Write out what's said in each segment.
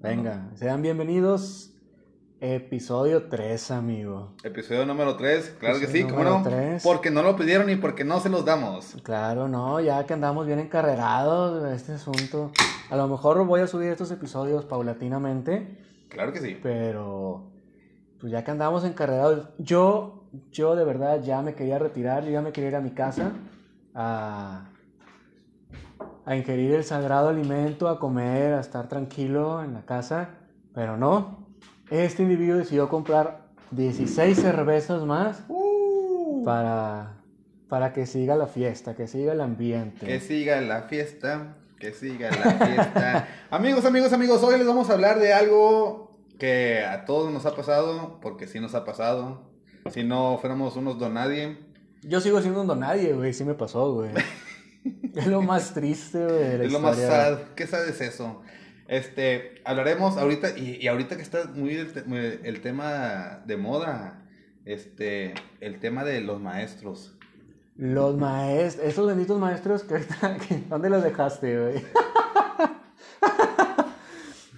Venga, sean bienvenidos. Episodio 3, amigo. Episodio número 3, claro que sí, ¿cómo no? número tres. Porque no lo pidieron y porque no se los damos. Claro, no, ya que andamos bien encarrerados de este asunto. A lo mejor voy a subir estos episodios paulatinamente, Claro que sí. pero pues ya que andamos encarrerados, yo, yo de verdad ya me quería retirar, yo ya me quería ir a mi casa a, a ingerir el sagrado alimento, a comer, a estar tranquilo en la casa, pero no. Este individuo decidió comprar 16 cervezas más Uh, para, para que siga la fiesta, que siga el ambiente. que siga la fiesta, que siga la fiesta. amigos, amigos, amigos, hoy les vamos a hablar de algo que a todos nos ha pasado, porque sí nos ha pasado. Si no fuéramos unos donadie. Yo sigo siendo un donadie, güey, sí me pasó, güey. es lo más triste, güey, de la Es lo más sad. ¿Qué sabes eso? Este, hablaremos ahorita, y, y ahorita que está muy el, te- muy el tema de moda, este, el tema de los maestros. Los maestros, esos benditos maestros que ahorita, que- ¿dónde los dejaste, güey?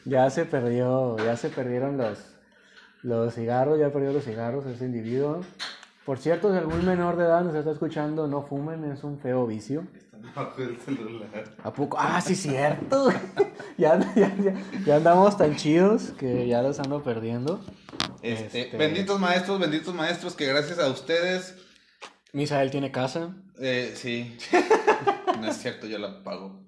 ya se perdió, ya se perdieron los, los cigarros, ya perdió los cigarros ese individuo. Por cierto, si algún menor de edad nos está escuchando, no fumen, es un feo vicio. Están bajo el celular. ¿A poco? Ah, sí, cierto. ya, ya, ya, ya andamos tan chidos que ya los ando perdiendo. Este, Este- benditos maestros, benditos maestros, que gracias a ustedes, Misael tiene casa. eh, sí, no es cierto, yo la pago.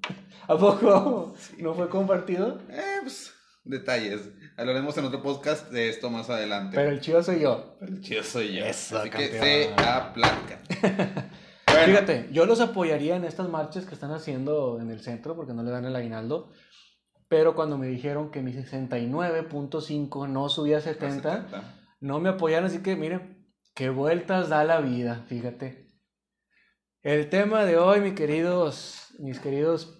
¿A poco? ¿No fue compartido? Eh, pues, detalles. Hablaremos en otro podcast de esto más adelante. Pero el chido soy yo. Pero el chido soy yo. Eso, así que se aplaca. Bueno, Fíjate, yo los apoyaría en estas marchas que están haciendo en el centro porque no le dan el aguinaldo. Pero cuando me dijeron que mi 69.5 no subía a 70, no me apoyaron. Así que miren, qué vueltas da la vida, fíjate. El tema de hoy, mis queridos, mis queridos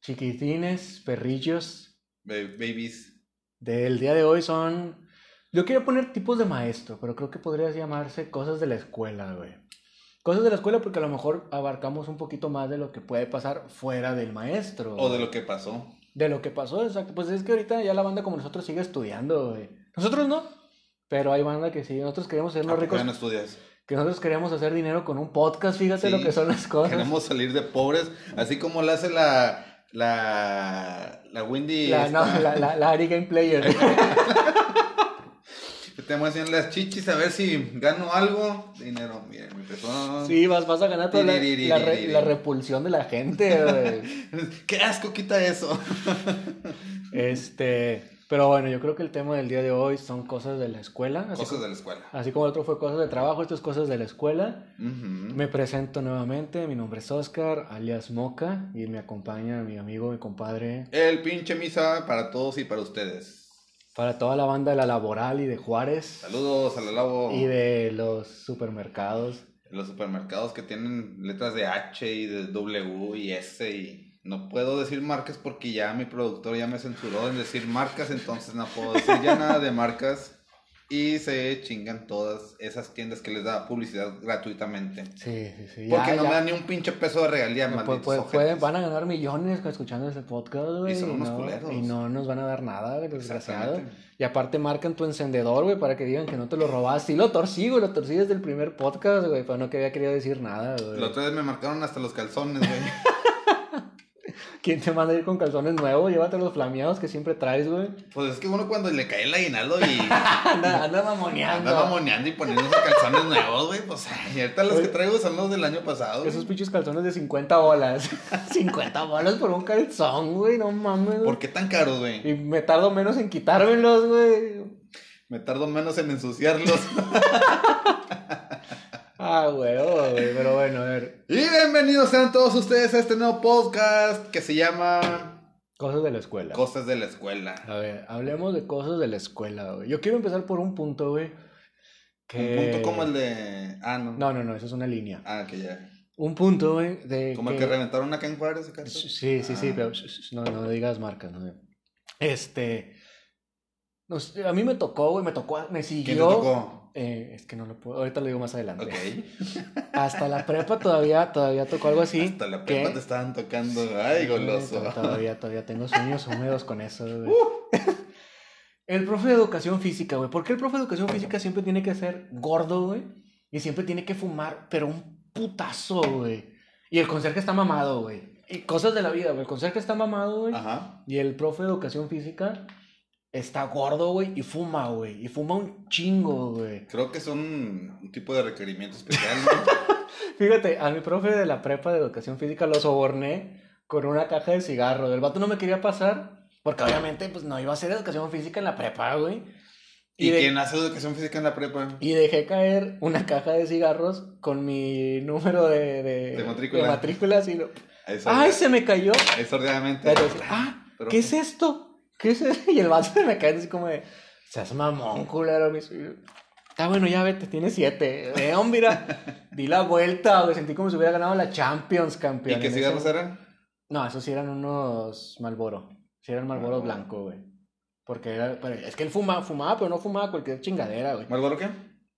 chiquitines, perrillos, Ba- Babies. del día de hoy son... Yo quiero poner tipos de maestro, pero creo que podría llamarse cosas de la escuela, güey. Cosas de la escuela porque a lo mejor abarcamos un poquito más de lo que puede pasar fuera del maestro. O de lo que pasó. De lo que pasó, exacto. Pues es que ahorita ya la banda como nosotros sigue estudiando, güey. Nosotros no, pero hay banda que sí. Nosotros queremos ser ¿A los poco ricos, ya no estudias? que nosotros queremos hacer dinero con un podcast, fíjate Sí, lo que son las cosas. Queremos salir de pobres, así como lo hace la, la, la Windy. La, no, la, la, la Ari Game Player. que te las chichis a ver si gano algo. Dinero, miren, mi pezón. Sí, vas, vas a ganar toda la, la, re- la repulsión de la gente. Qué asco, quita eso. Este, pero bueno, yo creo que el tema del día de hoy son cosas de la escuela. Así, Cosas de la escuela. así como el otro fue cosas de trabajo, esto es cosas de la escuela. Me presento nuevamente, mi nombre es Oscar, alias Moca, y me acompaña mi amigo, mi compadre, El pinche misa para todos y para ustedes. Para toda la banda de la laboral y de Juárez Saludos al lavo. y de los supermercados. Los supermercados que tienen letras de H y de W y S y no puedo decir marcas porque ya mi productor ya me censuró en decir marcas, entonces no puedo decir ya nada de marcas y se chingan todas esas tiendas que les da publicidad gratuitamente. Sí, sí, sí. Porque no ya. me dan ni un pinche peso de regalía, No, malditos pues, pues, van a ganar millones escuchando este podcast, güey. Y son unos no, culeros. y no nos van a dar nada, güey, desgraciado. Y aparte marcan tu encendedor, güey, para que digan que no te lo robaste. Sí lo torcí, güey, lo torcí desde el primer podcast, güey, pero no que había querido decir nada, güey. La otra vez me marcaron hasta los calzones, güey. ¿Quién te manda a ir con calzones nuevos? Llévate los flameados que siempre traes, güey. Pues es que uno cuando le cae el aguinaldo y Anda, anda mamoneando. anda mamoneando y poniéndose calzones nuevos, güey, pues ahorita los que traigo son los del año pasado. Esos pinches calzones de 50 bolas. 50 bolas por un calzón, güey, no mames. güey. ¿Por qué tan caros, güey? Y me tardo menos en quitármelos, güey. Me tardo menos en ensuciarlos. Ah, güey, oh, güey, pero bueno, a ver. y bienvenidos sean todos ustedes a este nuevo podcast que se llama Cosas de la escuela. Cosas de la Escuela. A ver, hablemos de cosas de la escuela, güey. Yo quiero empezar por un punto, güey. Que... Un punto como el de. Ah, no. No, no, no, eso es una línea. Ah, que ya. Un punto, güey, de Como el que reventaron acá en Juárez, ¿acaso? Sí, sí, sí, Ah. pero no, no digas marcas, no. Este... no a mí me tocó, güey, me tocó, me siguió... ¿Quién te tocó? Eh, es que no lo puedo, ahorita lo digo más adelante. Ok. Hasta la prepa todavía, todavía tocó algo así. Hasta la que- prepa te estaban tocando. Ay, goloso. Todavía, todavía tengo sueños húmedos con eso, güey. Uh. El profe de educación física, güey. ¿Por qué el profe de educación física siempre tiene que ser gordo, güey? Y siempre tiene que fumar, pero un putazo, güey. Y el conserje está mamado, güey. Y cosas de la vida, güey. El conserje está mamado, güey. Ajá. Y el profe de educación física está gordo, güey. Y fuma, güey. Y fuma un chingo, güey. Creo que son un tipo de requerimiento especial, ¿no? Fíjate, a mi profe de la prepa de educación física lo soborné con una caja de cigarros. El vato no me quería pasar, porque obviamente pues no iba a hacer educación física en la prepa, güey. ¿Y, de- quién hace educación física en la prepa? Y dejé caer una caja de cigarros con mi número de, de, De matrícula. de matrícula, así lo- ¡Ay, se me cayó! Entonces, ¡Ah! ¿Qué es esto? ¿Qué es eso? Y el vato se me cae así como de... Seas mamón, culero. Me dice, Está bueno, ya vete, tiene siete. León, mira, di la vuelta, güey. Sentí como si hubiera ganado la Champions, ¿Y campeón. qué En cigarros eran? No, esos sí eran unos Malboro. Sí eran Malboro Marlboro. blanco, güey. Porque era, pero es que él fumaba, fumaba, pero no fumaba cualquier chingadera, güey. ¿Marlboro qué?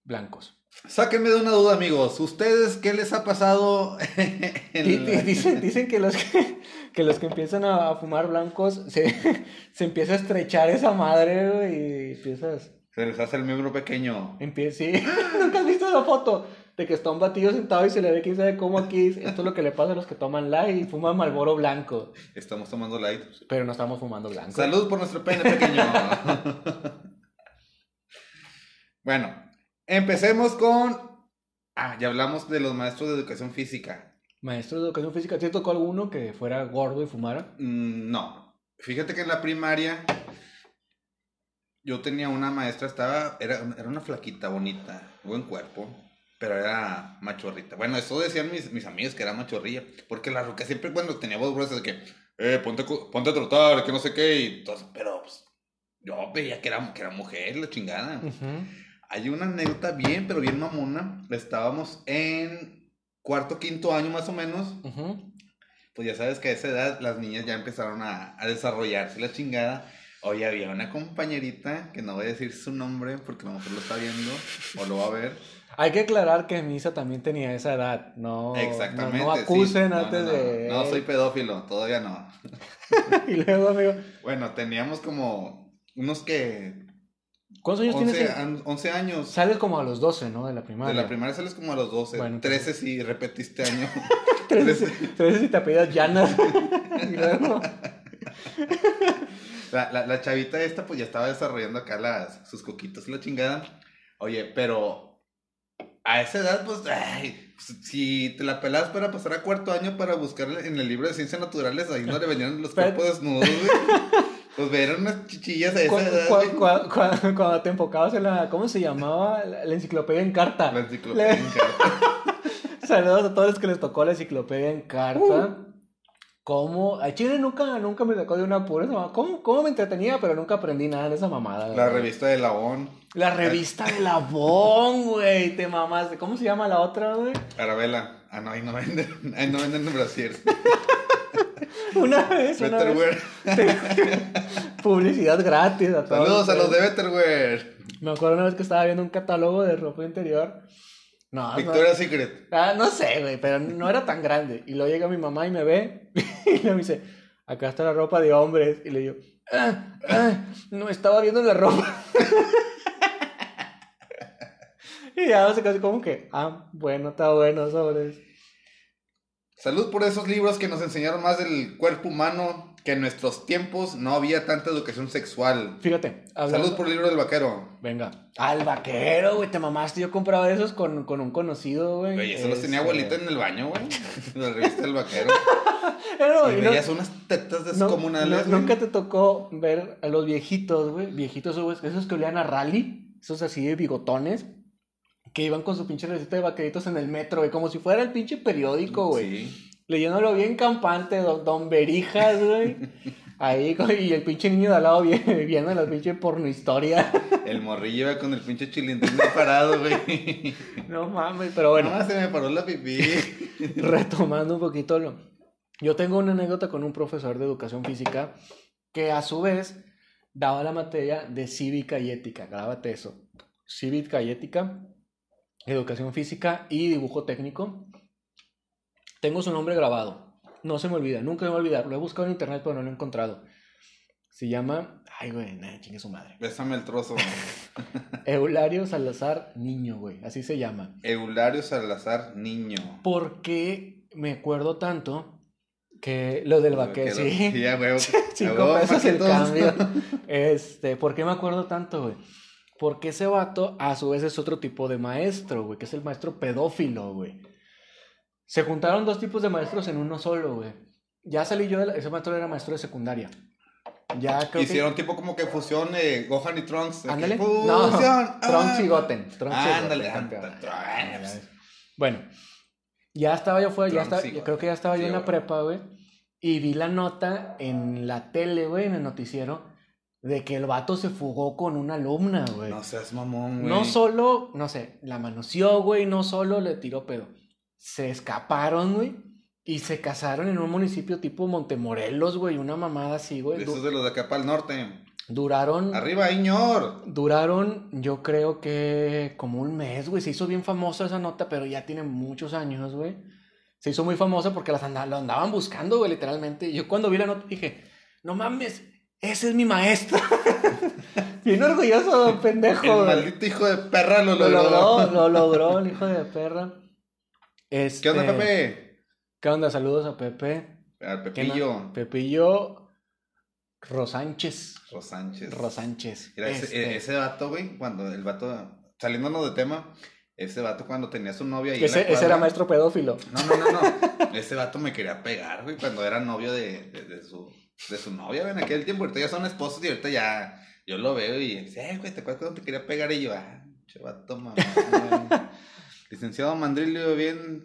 Blancos. Sáquenme de una duda, amigos. ¿Ustedes qué les ha pasado di- Dicen, dicen que los que, que los que empiezan a, fumar blancos se, se empieza a estrechar esa madre, güey, y empiezas... Se les hace el miembro pequeño. Empieza, sí. ¿Nunca has visto la foto? De que está un batido sentado y se le ve quién sabe cómo aquí. Esto es lo que le pasa a los que toman light y fuman Malboro blanco. Estamos tomando light. Pero no estamos fumando blanco. Salud por nuestro pene pequeño. bueno, empecemos con... Ah, ya hablamos de los maestros de educación física. Maestro de educación física, ¿te tocó alguno que fuera gordo y fumara? Mm, no. Fíjate que en la primaria yo tenía una maestra, estaba, era, era una flaquita, bonita, buen cuerpo, pero era machorrita. Bueno, eso decían mis, mis amigos que era machorrilla, porque la ruca siempre cuando tenía voz gruesa de que, eh, ponte, ponte a trotar, que no sé qué, y todo, pero pues, yo veía que era, que era mujer, la chingada. Ujú. Hay una anécdota bien, pero bien mamona. Estábamos en cuarto, quinto año más o menos. Ujú. Pues ya sabes que a esa edad las niñas ya empezaron a, a desarrollarse la chingada. Oye, había una compañerita, que no voy a decir su nombre porque a lo mejor lo está viendo o lo va a ver. Hay que aclarar que Misa también tenía esa edad. No, Exactamente. no, no sí. acusen No, no, antes no. de. No, soy pedófilo, todavía no. y luego, amigo. Bueno, teníamos como unos que... ¿Cuántos años 11, tienes? an- 11 años. Sales como a los 12, ¿no? De la primaria. De la primaria sales como a los 12. Bueno, 13 si repetiste año. 13, 13 si te apellidas Llanas. La, la, la chavita esta pues ya estaba desarrollando acá las, sus coquitos y la chingada. Oye, pero a esa edad pues, ay, pues, si te la pelabas para pasar a cuarto año para buscar en el libro de ciencias naturales, ahí no le venían los cuerpos desnudos, güey. Pues ver unas chichillas a esa Cu- cuando te enfocabas en la. ¿Cómo se llamaba? La, la enciclopedia en carta. La enciclopedia Le- en carta. Saludos a todos los que les tocó la enciclopedia en carta. ¿Cómo? A Chile nunca, nunca me sacó de una pura. ¿Cómo, ¿Cómo me entretenía? Pero nunca aprendí nada de esa mamada. La güey. revista de Labón, La revista de Labón, güey. Te mamaste. ¿Cómo se llama la otra, güey? Arabella. Ah, no, ahí no venden, ahí no venden brasier. Una vez, una vez. Betterware. Publicidad gratis a todos. Saludos a los de. Betterware. Me acuerdo una vez que estaba viendo un catálogo de ropa interior. No, no, Victoria's Secret. Ah, no sé, güey, pero no era tan grande. Y luego llega mi mamá y me ve y le dice, acá está la ropa de hombres. Y le digo, ah, ah, no, estaba viendo la ropa. y ya se casi como que, ah, bueno, está bueno, sobres. Salud por esos libros que nos enseñaron más del cuerpo humano, que en nuestros tiempos no había tanta educación sexual. Fíjate, hablando- Salud por el libro del vaquero. Venga. Al vaquero, güey, te mamaste. Yo compraba esos con, con un conocido, güey. Oye, eso los tenía Este, abuelita en el baño, güey. La revista del vaquero. Pero, Y no- veías unas tetas No, descomunales, no- güey. nunca te tocó ver a los viejitos, güey. Viejitos, güey, esos que olían a rally. Esos así de bigotones. Que iban con su pinche receta de vaqueritos en el metro, güey. Como si fuera el pinche periódico, güey. Sí. Leyéndolo bien campante, don, don Berijas, güey. Ahí, y el pinche niño de al lado vi- viendo la pinche porno historia. El morrillo iba con el pinche chilindrín parado, güey. no mames, pero bueno. No, se me paró la pipí. retomando un poquito lo... Yo tengo una anécdota con un profesor de educación física que a su vez daba la materia de cívica y ética. Grábate eso. Cívica y ética, educación física y dibujo técnico. Tengo su nombre grabado. No se me olvida, nunca me voy a olvidar. Lo he buscado en internet pero no lo he encontrado. Se llama... Ay, güey, nah, chingue su madre. Bésame el trozo. Eulario Salazar Niño, güey, así se llama. Eulario Salazar Niño. ¿Por qué me acuerdo tanto que lo del vaquero, sí? Sí, ya, güey. Cinco pesos el cambio. Este, ¿por qué me acuerdo tanto, güey? Porque ese vato, a su vez, es otro tipo de maestro, güey, que es el maestro pedófilo, güey. Se juntaron dos tipos de maestros en uno solo, güey. Ya salí yo de la... Ese maestro era maestro de secundaria. Ya creo Hicieron tipo como que fusión Gohan y Trunks. Ándale. No, Ah. Trunks y Goten. Trunks y Ándale, Goten, ándale. Bueno, ya estaba yo fuera, ya estaba, y yo creo que ya estaba yo en la prepa, güey. Y vi la nota en la tele, güey, en el noticiero, de que el vato se fugó con una alumna, güey. No seas mamón, güey. No solo, no sé, la manoseó, güey, no solo le tiró pedo. Se escaparon, güey, y se casaron en un municipio tipo Montemorelos, güey, una mamada así, güey. Esos de los de acá para el norte. duraron, Arriba, Iñor. duraron, yo creo que como un mes, güey. Se hizo bien famosa esa nota, pero ya tiene muchos años, güey. Se hizo muy famosa porque las lo andaban buscando, güey, literalmente. Yo cuando vi la nota dije, no mames, ese es mi maestro. bien orgulloso, pendejo. El maldito hijo de perra lo Lo logró. logró, lo logró el hijo de perra. Este, ¿Qué onda, Pepe? ¿Qué onda? Saludos a Pepe. Al ¿Qué Pepillo. Pepillo Rosánchez. Rosánchez. Rosánchez. Mira, ese, Este, ese vato, güey, cuando el vato, saliéndonos de tema, ese vato cuando tenía su novia ahí en la ese, ese era maestro pedófilo. No, no, no, no. Ese vato me quería pegar, güey, cuando era novio de, de, de su, de su novia, güey, en aquel tiempo. Ahorita ya son esposos y ahorita ya yo lo veo y dice, eh, güey, ¿te acuerdas cuando te quería pegar? Y yo, ah, che vato, mamá. güey". Licenciado Mandrillo, bien,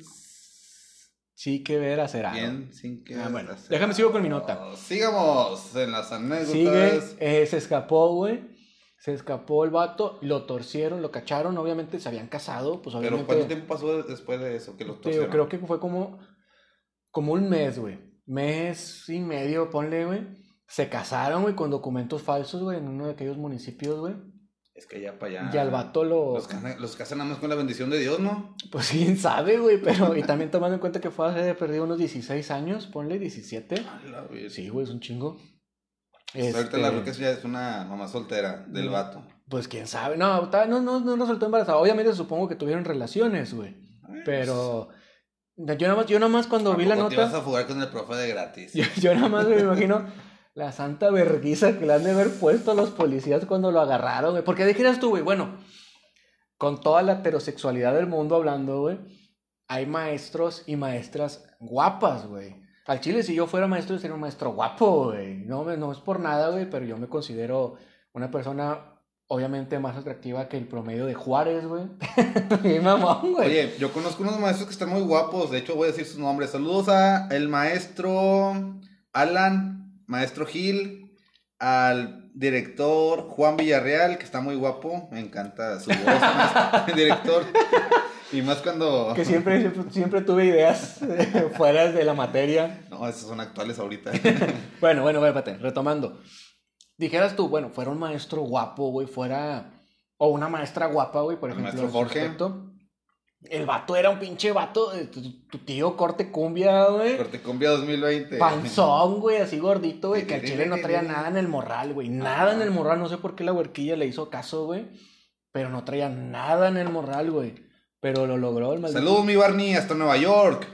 Sí, que ver algo. bien, sin que. Ah, bueno, déjame sigo con mi nota. Sigamos en las anécdotas. Sigue, eh, se escapó, güey. Se escapó el vato, lo torcieron, lo cacharon, obviamente se habían casado, pues Pero obviamente. ¿cuánto tiempo pasó después de eso que los Te torcieron? creo que fue como, como un mes, güey. Mes y medio, ponle, güey. Se casaron, güey, con documentos falsos, güey, en uno de aquellos municipios, güey. Es que ya para allá. Y al vato lo... Los, casan- los casan nada más con la bendición de Dios, ¿no? Pues quién sabe, güey, pero... Y también tomando en cuenta que fue hace perdido unos 16 años, ponle 17. A la vez. Sí, güey, es un chingo. Ahorita Este, la Ruca ya es una mamá soltera del Mm. vato. Pues quién sabe. No, no, no, no resultó embarazada. Obviamente supongo que tuvieron relaciones, güey. Pero... Yo nada más, yo nada más cuando vi la Tampoco te nota... ibas a jugar con el profe de gratis. Yo, yo nada más me imagino la santa verguiza que le han de haber puesto a los policías cuando lo agarraron, güey. Porque dijeras tú, güey, bueno, con toda la heterosexualidad del mundo hablando, güey, hay maestros y maestras guapas, güey. Al chile, si yo fuera maestro, yo sería un maestro guapo, güey. No, no es por nada, güey, pero yo me considero una persona obviamente más atractiva que el promedio de Juárez, güey. Mamón, güey. Oye, yo conozco unos maestros que están muy guapos. De hecho, voy a decir sus nombres. Saludos a el maestro Alan, maestro Gil, al director Juan Villarreal, que está muy guapo. Me encanta su voz, maestro- el director. Y más cuando... Que siempre, siempre, siempre tuve ideas eh, fuera de la materia. No, esos son actuales ahorita. Bueno, bueno, bueno, espérate, retomando. Dijeras tú, bueno, fuera un maestro guapo, güey, fuera. O una maestra guapa, güey, por El ejemplo. maestro en su Jorge. El vato era un pinche vato, eh, tu, tu tío corte cumbia, güey. Corte Cumbia 2020. Panzón, güey, así gordito, güey, que al chile no traía nada en el morral, güey. Nada en el morral, no sé por qué la huerquilla le hizo caso, güey. Pero no traía nada en el morral, güey. Pero lo logró el maldito. Saludos, mi Barney, hasta Nueva York.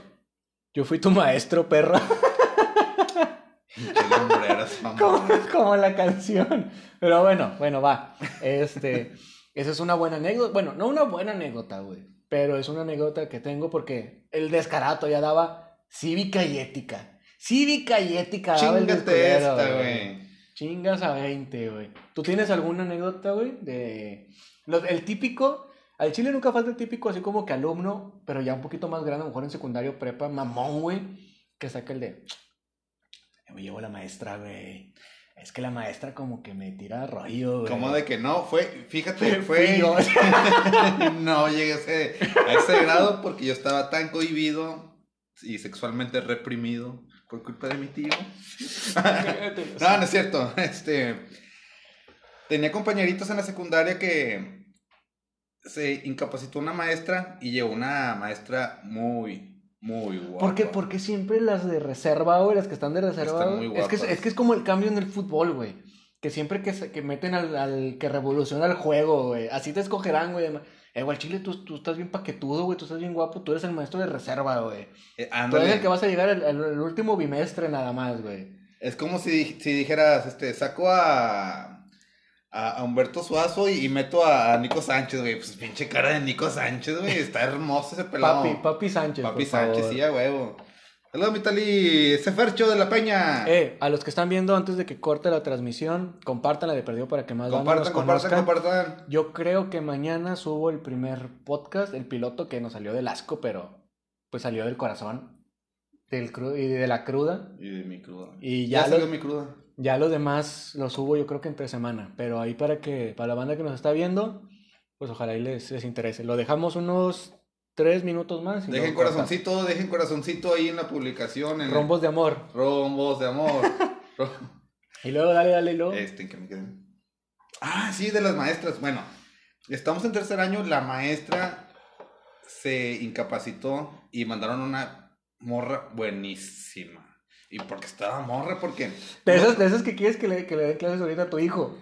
Yo fui tu maestro, perro. Como, como la canción. Pero bueno, bueno, va. Este, esa es una buena anécdota. Bueno, no una buena anécdota, güey. Pero es una anécdota que tengo porque el descarato ya daba cívica y ética. Cívica y ética daba el Chingate desculero, esta, güey. Chingas a 20, güey. ¿Tú tienes alguna anécdota, güey? De... los- el típico... Al chile nunca falta el típico así como que alumno, pero ya un poquito más grande, a lo mejor en secundario, prepa, mamón, güey, que saca el de... "Ya Me llevo la maestra, güey. Es que la maestra como que me tira rollo, güey. ¿Cómo de que no? Fue, fíjate, fue. no llegué a ese, a ese grado porque yo estaba tan cohibido y sexualmente reprimido por culpa de mi tío. No, no es cierto. Este. Tenía compañeritos en la secundaria que se incapacitó una maestra y llegó una maestra muy, muy guapa. ¿Por qué, por qué siempre las de reserva, güey? Las que están de reserva. Están muy es, que, es, que es como el cambio en el fútbol, güey. que siempre que, se- que meten al, al que revoluciona el juego, güey, así te escogerán, güey. Eh, güey, chile, tú, tú estás bien paquetudo, güey, tú estás bien guapo, tú eres el maestro de reserva, güey. Eh, Tú eres el que vas a llegar el, el- el último bimestre nada más, güey. Es como si, si dijeras, este, saco a, a, Humberto Suazo y, y meto a, Nico Sánchez, güey. Pues pinche cara de Nico Sánchez, güey. Está hermoso ese pelado. Papi, Papi Sánchez, Papi por Sánchez, favor. sí, a huevo. Saludos, Mitali. Ese Fercho de la Peña. Eh, a los que están viendo antes de que corte la transmisión, compártanla de perdido para que más compartan, nos compartan, conozcan. compartan. Yo creo que mañana subo el primer podcast, el piloto que nos salió del asco, pero pues salió del corazón del cru- y de la cruda. Y de mi cruda. Y ya ya salió lo- mi cruda. Ya los demás los subo yo creo que entre semana, pero ahí para que para la banda que nos está viendo, pues ojalá y les, les interese. Lo dejamos unos tres minutos más. Dejen corta. corazoncito, dejen corazoncito ahí en la publicación. En Rombos de amor. Rombos de amor. Y luego dale, dale, y luego. Este, ¿en qué me quedé? Ah, sí, de las maestras. Bueno, estamos en tercer año. La maestra se incapacitó y mandaron una morra buenísima. ¿Y porque estaba morra? Porque. De esas, de esas que quieres que le, que le den clases ahorita a tu hijo.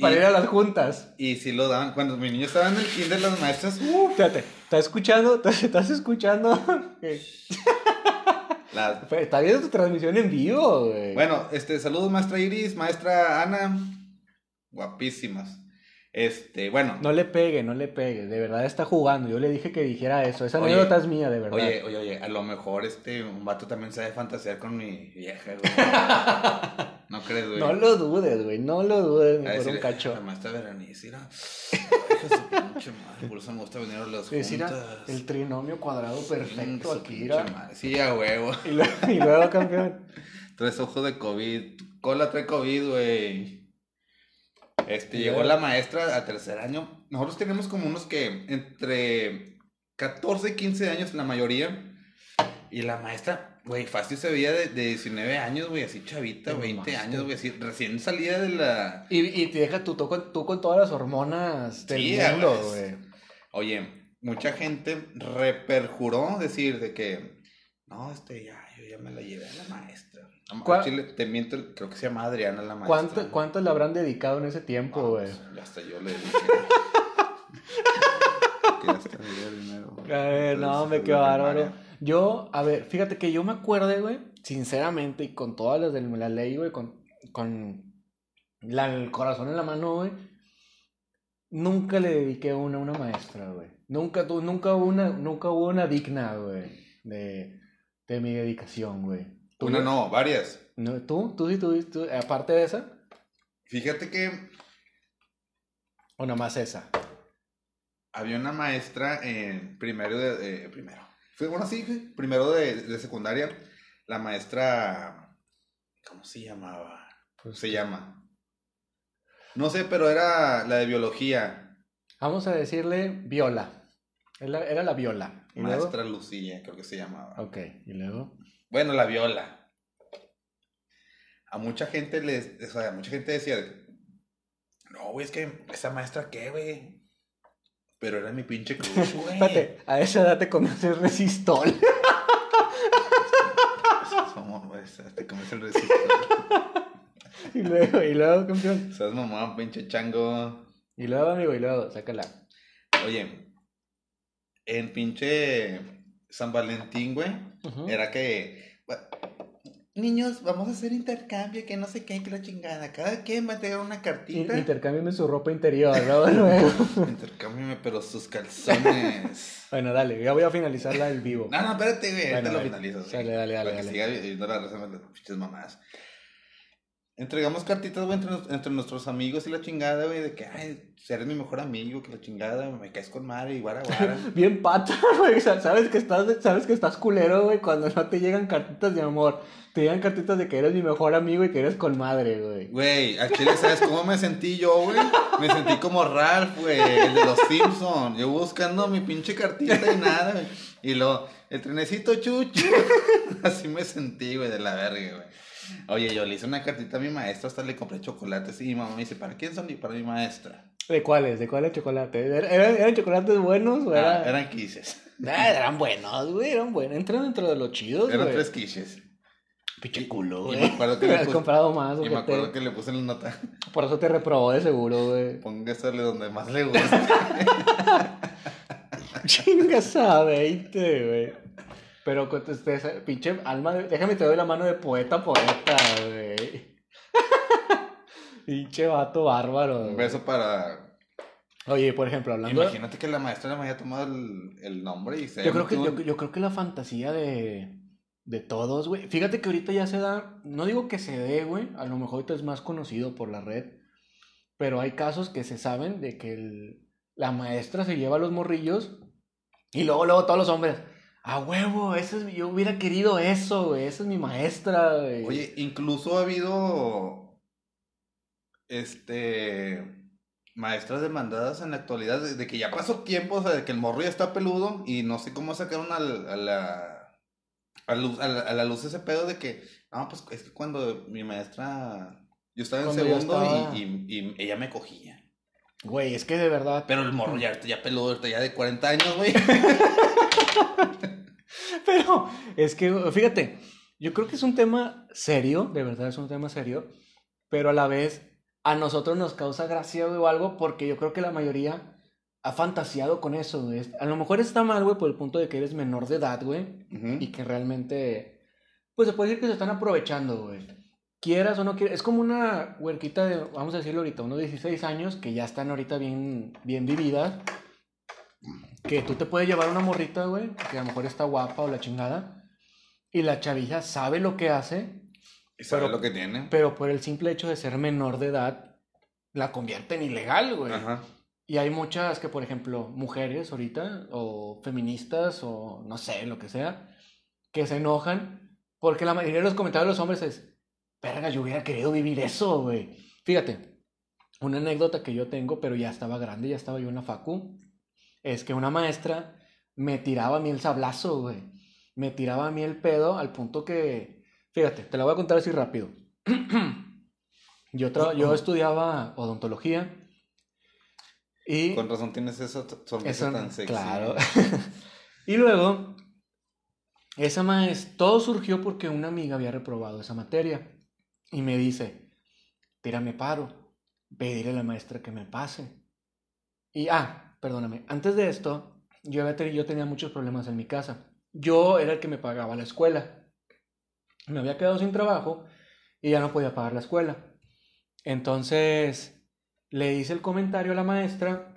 Para Y- ir a las juntas. Y si lo daban. Cuando mi niño estaba en el kinder, las maestras. uh, Espérate, ¿estás escuchando? ¿Estás, escuchando? Las- Está viendo tu transmisión en vivo, güey. Bueno, este, saludos, maestra Iris, maestra Ana. Guapísimas. Este, bueno. No le pegue, no le pegue. De verdad está jugando. Yo le dije que dijera eso. Esa anécdota es mía, de verdad. Oye, oye, oye, a lo mejor este, un vato también sabe fantasear con mi vieja, güey. ¿No crees, güey? no lo dudes, güey. No lo dudes ni por decir, un cacho. De su pinche madre, por eso me gusta venir a las decir, el trinomio cuadrado perfecto aquí. Sí, a huevo. Y luego, y luego, campeón. Tres ojos de COVID. Cola trae COVID, güey. Este, llegó la maestra a tercer año. Nosotros tenemos como unos que entre 14 y 15 años la mayoría. Y la maestra, güey, fácil se veía de, de 19 años, güey, así chavita, Te 20 mamaste. años, güey, así, recién salida de la... Y, y te deja tú, tú, con, tú con todas las hormonas del Sí, mundo, güey. Oye, mucha gente reperjuró decir de que, no, este, ya, yo ya me la llevé a la maestra. No, ¿Cuál- al chile, te miento, creo que se llama Adriana la maestra. ¿Cuánto, ¿Cuánto le habrán dedicado en ese tiempo, güey? pues, ya hasta yo le dije. que ya hasta me dio dinero. A ver, no, Entonces, bárbaro. primaria. Yo, a ver, fíjate que yo me acuerdo, güey, sinceramente, y con todas las de la ley, güey, con, con la- el corazón en la mano, güey, nunca le dediqué una a una maestra, güey. Nunca, tu- nunca, hubo una, nunca hubo una digna, güey, de, de mi dedicación, güey. ¿Tú, Una no, varias. No, ¿Tú? ¿Tú sí tuviste, aparte de esa? Fíjate que ¿O nomás esa? había una maestra en primero de... eh, primero. Fue, bueno, sí, primero de, de secundaria. La maestra... ¿Cómo se llamaba? Pues, Se llama. No sé, pero era la de biología. Vamos a decirle Viola. Era, era la Viola. ¿Y luego? Maestra Lucía, creo que se llamaba. Ok, y luego. Bueno, la viola. A mucha gente les, o sea, mucha gente decía, no, güey, es que esa maestra qué, güey. Pero era mi pinche crush, güey. Espérate, a esa edad te conoces resistol. Te comes el resistor. y luego, y luego, campeón. ¿Sabes, mamá, pinche chango? Y luego, amigo, y luego, sácala. Oye, en pinche San Valentín, güey, era que, "Va- niños, vamos a hacer intercambio, que no sé qué, que la chingada. Cada quien va a tener una cartita. Intercámbiame su ropa interior, luego. Intercámbiame, pero sus calzones. Bueno, dale, ya voy a finalizar la del vivo. No, no, espérate, güey. Bueno, ahorita lo dale. finalizas. Dale, dale, dale, Para que dale. siga viendo la raza de las pinches mamás. Entregamos cartitas, güey, entre, entre nuestros amigos y la chingada, güey, de que, ay, eres mi mejor amigo, que la chingada, me caes con madre y guara, guara. Bien pata, güey. Sabes que estás, sabes que estás culero, güey, cuando no te llegan cartitas de amor. Te llegan cartitas de que eres mi mejor amigo y que eres con madre, güey. Güey, al chile, ¿sabes cómo me sentí yo, güey? Me sentí como Ralph, güey, el de los Simpsons. Yo buscando mi pinche cartita y nada, güey. Y luego, el trenecito chucho. Así me sentí, güey, de la verga, güey. Oye, yo le hice una cartita a mi maestra, hasta le compré chocolates y mi mamá me dice, ¿para quién son? Y para mi maestra. ¿De cuáles? ¿De cuáles chocolate? ¿Er- ¿Eran, eran chocolates buenos o Ah, era- eran quiches. Ah, eran buenos, güey, eran buenos. Entran dentro de los chidos, Eran güey. tres quiches. Pinche culo, Y güey. me acuerdo que le puse- comprado más, Y me acuerdo que le puse la nota, Por eso te reprobó de seguro, güey. Póngasele donde más le guste. Chingas a 20, güey. Pero esa pinche alma de... Déjame te doy la mano de poeta poeta, güey. pinche vato bárbaro. Un güey. beso para. Oye, por ejemplo, hablando... Imagínate que la maestra le haya tomado el, el nombre y se. Yo creo que, yo creo que la fantasía de, de todos, güey. Fíjate que ahorita ya se da, no digo que se dé, güey, a lo mejor ahorita es más conocido por la red, pero hay casos que se saben de que el- la maestra se lleva a los morrillos y luego, luego todos los hombres, a huevo, ese es, yo hubiera querido eso, güey, esa es mi maestra, güey. Oye, incluso ha habido. Este. Maestras demandadas en la actualidad, de, que ya pasó tiempo, o sea, de que el morro ya está peludo y no sé cómo sacaron al- a, la. A, luz, a, la, a la luz ese pedo de que. No, pues es que cuando mi maestra. Yo estaba en Cuando segundo y- estaba- Y, y ella me cogía. Güey, es que de verdad... Pero el morro ya, ya peludo, ahorita ya de 40 años, güey. Pero es que, fíjate, yo creo que es un tema serio, de verdad es un tema serio, pero a la vez a nosotros nos causa gracia o algo porque yo creo que la mayoría ha fantaseado con eso, güey. A lo mejor está mal, güey, por el punto de que eres menor de edad, güey, Ujú. y que realmente, pues se puede decir que se están aprovechando, güey. Quieras o no quieras, es como una huerquita de, vamos a decirlo ahorita, unos 16 años que ya están ahorita bien, bien vividas. Que tú te puedes llevar una morrita, güey, que a lo mejor está guapa o la chingada. Y la chavija sabe lo que hace, Y sabe pero- lo que tiene. pero por el simple hecho de ser menor de edad, la convierte en ilegal, güey. Ajá. Y hay muchas que, por ejemplo, mujeres ahorita, o feministas, o no sé, lo que sea, que se enojan porque la mayoría de los comentarios de los hombres es, verga, yo hubiera querido vivir eso, güey. Fíjate, una anécdota que yo tengo, pero ya estaba grande, ya estaba yo en la facu, es que una maestra me tiraba a mí el sablazo, güey. Me tiraba a mí el pedo al punto que, fíjate, te la voy a contar así rápido. yo, tra- yo estudiaba odontología y... Con razón tienes esa sonrisa tan sexy. claro. y luego, esa maestra, todo surgió porque una amiga había reprobado esa materia. Y me dice, tírame paro, pedirle a la maestra que me pase. Y, ah, perdóname, antes de esto, yo, yo tenía muchos problemas en mi casa. Yo era el que me pagaba la escuela. Me había quedado sin trabajo y ya no podía pagar la escuela. Entonces, le hice el comentario a la maestra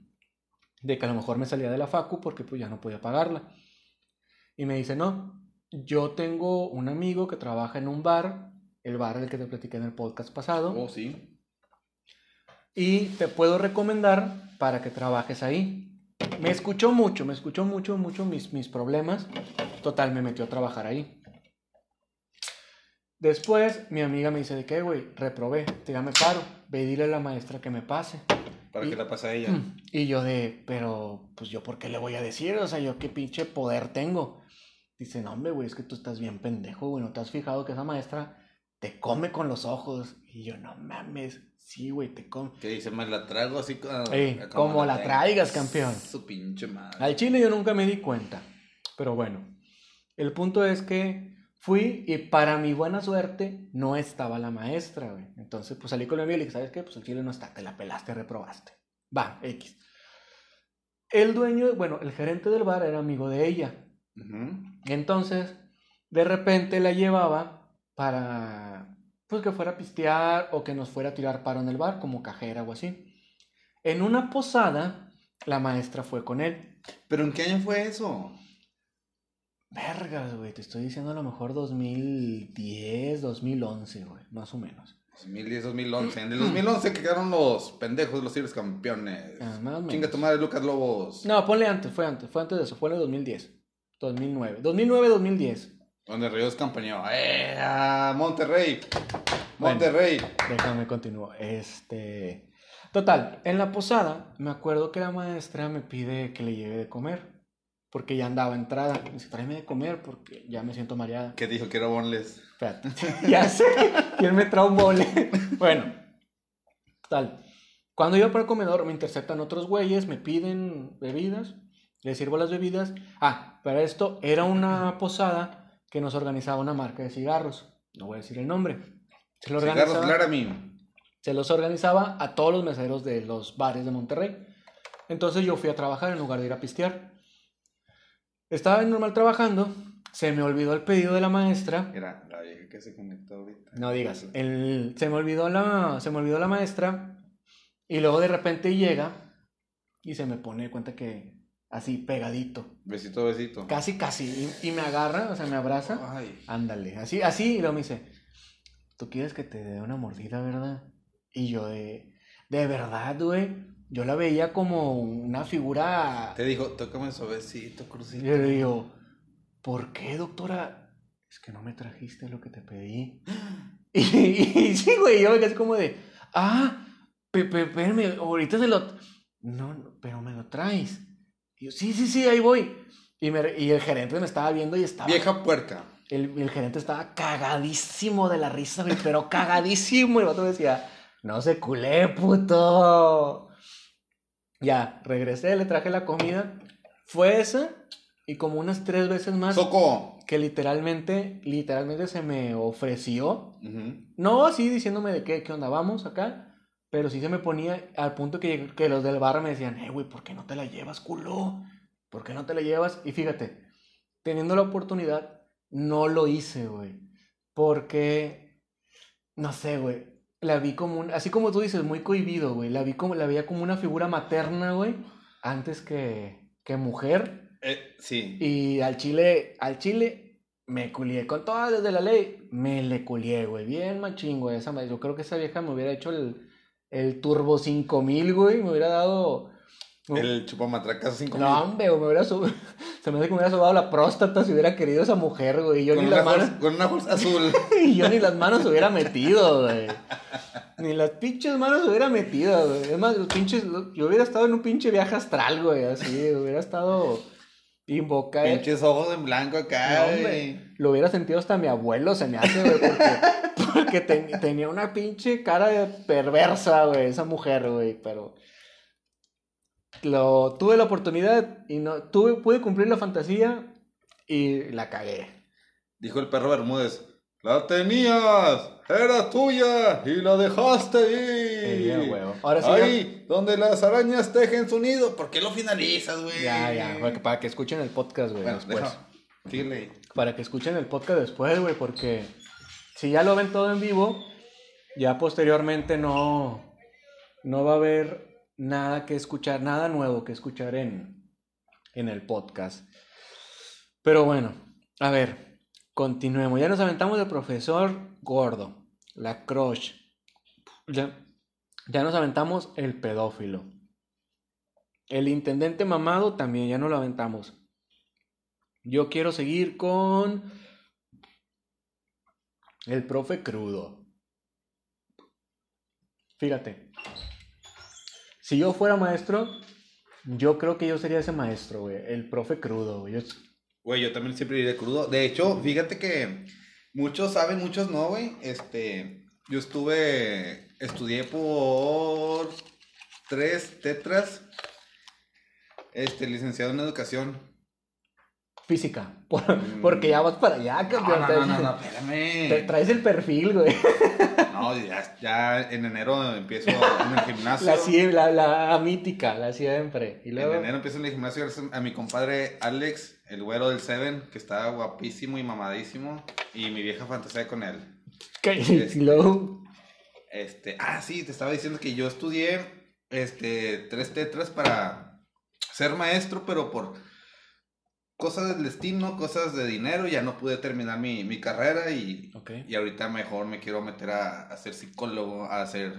de que a lo mejor me salía de la facu porque pues ya no podía pagarla. Y me dice, no, yo tengo un amigo que trabaja en un bar, el bar del que te platiqué en el podcast pasado, Oh, sí. Y te puedo recomendar para que trabajes ahí. Me escuchó mucho, me escuchó mucho, mucho mis, mis problemas. Total, me metió a trabajar ahí. Después, mi amiga me dice, ¿de qué, güey? Reprobé, te me paro, ve dile a la maestra que me pase. Para Y- que la pase a ella. Mm. Y yo de, pero, pues yo, ¿por qué le voy a decir? O sea, yo qué pinche poder tengo. Dice, no, hombre, güey, es que tú estás bien pendejo, güey, ¿no te has fijado que esa maestra te come con los ojos? Y yo, no mames, sí, güey, te come. Que dice, me la trago así como, Ey, como la tengo". traigas, campeón. Su pinche madre. Al chile yo nunca me di cuenta. Pero bueno, el punto es que fui y para mi buena suerte no estaba la maestra, güey. Entonces, pues salí con mi amigo y le dije, ¿sabes qué? Pues el chile no está, te la pelaste, reprobaste. Va, X. El dueño, bueno, el gerente del bar era amigo de ella. Entonces, de repente la llevaba para, pues que fuera a pistear o que nos fuera a tirar paro en el bar, como cajera o así. En una posada, la maestra fue con él. ¿Pero en qué año fue eso? Vergas, güey, te estoy diciendo a lo mejor 2010, 2011, güey, más o menos. 2010, 2011. En el 2011 que quedaron los pendejos, los Tigres campeones. Ah, más o menos. Chinga tu madre, Lucas Lobos. No, ponle antes, fue antes, fue antes de eso, fue en el 2010, 2009, 2009, 2010. Donde Ríos campañó. ¡Eh! Monterrey. Bueno. Monterrey. Déjame continuar. Este. Total, en la posada me acuerdo que la maestra me pide que le lleve de comer. Porque ya andaba entrada. Me dice, tráeme de comer porque ya me siento mareada. Que dijo que era bonles. Espérate. ya sé. Él me trae un bole. bueno. Total. Cuando iba para el comedor me interceptan otros güeyes, me piden bebidas. Les sirvo las bebidas. Ah, para esto era una posada que nos organizaba una marca de cigarros. No voy a decir el nombre. Se lo Cigarros. Se los organizaba a todos los meseros de los bares de Monterrey. Entonces yo fui a trabajar en lugar de ir a pistear. Estaba normal trabajando, se me olvidó el pedido de la maestra. Era la vieja que se conectó ahorita. No digas, el, se, me olvidó la, se me olvidó la maestra y luego de repente llega y se me pone de cuenta que así pegadito. Besito, besito. Casi, casi. Y, y me agarra, o sea, me abraza. Ay. Ándale, así, así. Y luego me dice, ¿tú quieres que te dé una mordida, verdad? Y yo de, de verdad, güey. Yo la veía como una figura... Te dijo, tócame suavecito, crucito. Yo le digo, ¿por qué, doctora? Es que no me trajiste lo que te pedí. Y, y sí, güey, yo me quedé como de, ah, pe, pe, ahorita se lo... No, no, pero me lo traes. Y yo, sí, sí, sí, ahí voy. Y, me- y el gerente me estaba viendo y estaba... Vieja puerca. El, el gerente estaba cagadísimo de la risa, güey, pero cagadísimo. Y el me decía, no se culé, puto. Ya, regresé, le traje la comida. Fue esa y como unas tres veces más Soco. que literalmente, literalmente se me ofreció. No así diciéndome de qué, qué onda, vamos acá. Pero sí se me ponía al punto que, que los del bar me decían, eh, güey, ¿por qué no te la llevas, culo? ¿Por qué no te la llevas? Y fíjate, teniendo la oportunidad, no lo hice, güey. Porque, no sé, güey. La vi como un, así como tú dices, muy cohibido, güey. La vi como, la veía como una figura materna, güey. Antes que, que mujer. Eh, sí. Y al chile, al chile, me culié. Con todas desde la ley, me le culié, güey. Bien machín, güey. Esa, yo creo que esa vieja me hubiera hecho el, el Turbo 5000, güey. Me hubiera dado... El chupamatracas 5 No, hombre, güey, me hubiera sub- Se me hace que me hubiera sobado la próstata si hubiera querido esa mujer, güey. Yo con, ni una las manos... bolsa, con una bolsa azul. y yo ni las manos hubiera metido, güey. Ni las pinches manos hubiera metido, güey. Es más, los pinches... Yo hubiera estado en un pinche viaje astral, güey. Así, hubiera estado... Invoca... Pinches ojos en blanco acá. No, hombre, lo hubiera sentido hasta mi abuelo, se me hace, güey, porque, porque ten- tenía una pinche cara de perversa, güey, esa mujer, güey, pero lo tuve la oportunidad y no tuve pude cumplir la fantasía y la cagué. Dijo el perro Bermúdez. La tenías, era tuya y la dejaste ahí. Ahora sí, Ahí, donde las arañas tejen su nido. ¿Por qué lo finalizas, güey? Ya, ya, para que, para que escuchen el podcast, güey, Bueno, después. deja. Para que escuchen el podcast después, güey, porque si ya lo ven todo en vivo, ya posteriormente no, no va a haber nada que escuchar, nada nuevo que escuchar en, en el podcast. Pero bueno, a ver, continuemos. Ya nos aventamos del profesor gordo, la crush. Ya, ya nos aventamos el pedófilo. El intendente mamado también, ya no lo aventamos. Yo quiero seguir con el profe crudo. Fíjate. Si yo fuera maestro, yo creo que yo sería ese maestro, güey. El profe crudo, güey. Güey, yo también siempre iré crudo. De hecho, fíjate que muchos saben, muchos no, güey. Este, yo estuve, estudié por tres tetras, este, licenciado en educación. Física. Por- porque ya vas para allá, campeón. no, no, no, no, Te espérame. traes el perfil, güey. No, ya, ya en enero empiezo en el gimnasio. La, la, la mítica, la siempre. Y En luego. enero empiezo en el gimnasio gracias a mi compadre Alex, el güero del Seven, que está guapísimo y mamadísimo. Y mi vieja fantasía con él. ¿Qué? Este- Y luego. Este, ah, sí, te estaba diciendo que yo estudié este tres tetras para ser maestro, pero por cosas del destino, cosas de dinero, ya no pude terminar mi, mi carrera y, y ahorita mejor me quiero meter a, a ser psicólogo, a ser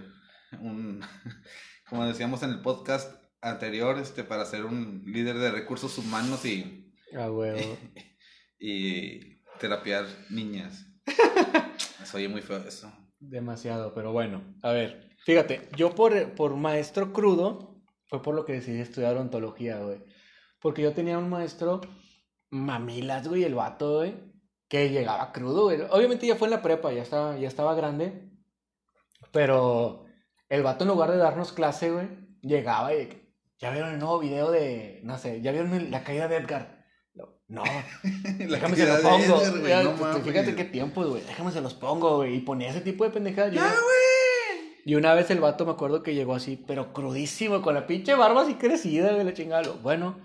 un, como decíamos en el podcast anterior, este, para ser un líder de recursos humanos y, Ah, huevo. y terapiar niñas. Se oye muy feo eso. Demasiado, pero bueno. A ver, fíjate, yo por, por maestro crudo fue por lo que decidí estudiar ontología, güey. Porque yo tenía un maestro mamilas, güey, el vato, güey, que llegaba crudo, güey. Obviamente ya fue en la prepa, ya estaba, ya estaba grande. Pero el vato en lugar de darnos clase, güey, llegaba y... ¿Ya vieron el nuevo video de, no sé, ya vieron la caída de Edgar? No, La déjame se los pongo. Güey, Ya, no mames. Fíjate qué tiempo, güey. Déjame se los pongo, güey. Y ponía ese tipo de pendejadas. ¡Ya, güey! Y una vez el vato me acuerdo que llegó así, pero crudísimo, con la pinche barba así crecida, güey, la chingada. Bueno,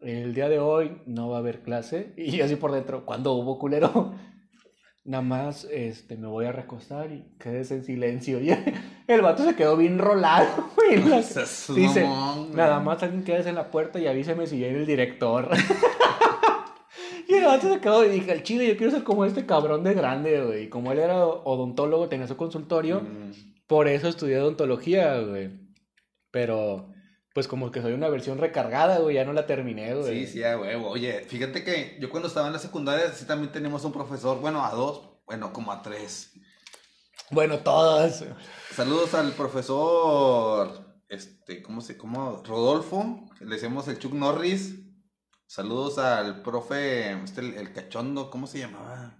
el día de hoy no va a haber clase. Y así por dentro, ¿cuándo hubo culero? Nada más este, me voy a recostar y quedes en silencio. Y el vato se quedó bien rolado, güey. La... Dice, nada más alguien quedes en la puerta y avíseme si viene el director. y el vato se quedó y dije, al chile yo quiero ser como este cabrón de grande, güey. Y como él era odontólogo, tenía su consultorio, mm. por eso estudié odontología, güey. Pero pues como que soy una versión recargada, güey, ya no la terminé, güey. Sí, sí, huevo. Oye, fíjate que yo cuando estaba en la secundaria sí también teníamos un profesor, bueno, a dos, bueno, como a tres. Bueno, todas. Saludos al profesor, este, ¿cómo se, cómo? Rodolfo, le decimos el Chuck Norris. Saludos al profe, este, el, cachondo, ¿cómo se llamaba?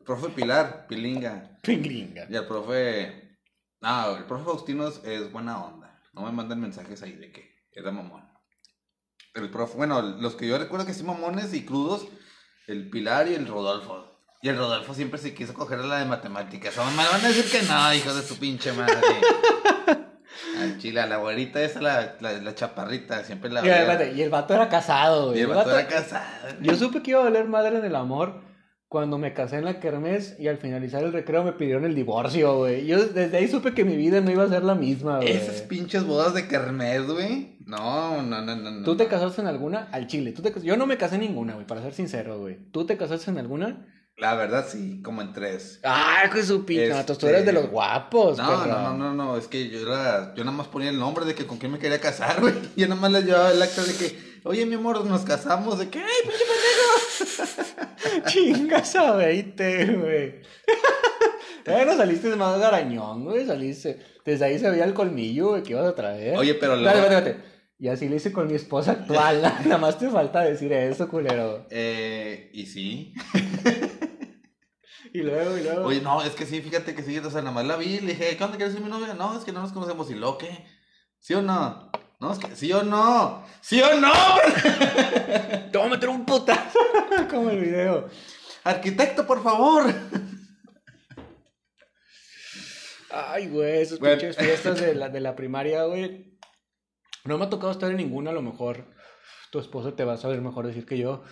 El profe Pilar, Pilinga. Pilinga. Y al profe, no, el profe Faustino es buena onda. No me mandan mensajes ahí de que era mamón. El profe, bueno, los que yo recuerdo que sí mamones y crudos, el Pilar y el Rodolfo. Y el Rodolfo siempre se quiso coger la de matemáticas. me van a decir que no, hijo de su pinche madre. Al chile, a la güerita esa, la, la, chaparrita, siempre la y, y el vato era casado, Y el, vato, era casado. Yo supe que iba a valer madre en el amor cuando me casé en la kermés y al finalizar el recreo me pidieron el divorcio, güey. Yo desde ahí supe que mi vida no iba a ser la misma, güey. Esas pinches bodas de kermés, güey. No, no, no, no. ¿Tú te casaste en alguna? Al chile. ¿Tú te... Yo no me casé en ninguna, güey, para ser sincero, güey. ¿Tú te casaste en alguna? La verdad sí, como en tres. Ah, que su pinche. Este... Tú eres de los guapos, No, no, no, no, no, es que yo era, yo nada más ponía el nombre de que con quién me quería casar, güey. Yo nada más le llevaba el acta de que, oye, mi amor, nos casamos, de que, ay, pinche pendejo. Chingas a 20, güey. Bueno, saliste más garañón, güey, saliste. Desde ahí se veía el colmillo, güey, que ibas a traer. Oye, pero... Espérate, espérate, espérate. Y así lo hice con mi esposa actual. Nada más te falta decir eso, culero. Eh, y sí. y luego, y luego. Oye, no, es que sí, fíjate que sí, o sea, nada más la vi, le dije, ¿qué onda quieres ser mi novia? No, es que no nos conocemos. ¿Y lo qué? ¿Sí o no? No, es que sí o no. ¿Sí o no? Te voy a meter un putazo. Como el video. Arquitecto, por favor. Ay, güey, esos pinches fiestas de la, de la primaria, güey. No me ha tocado estar en ninguna, a lo mejor tu esposo te va a saber mejor decir que yo.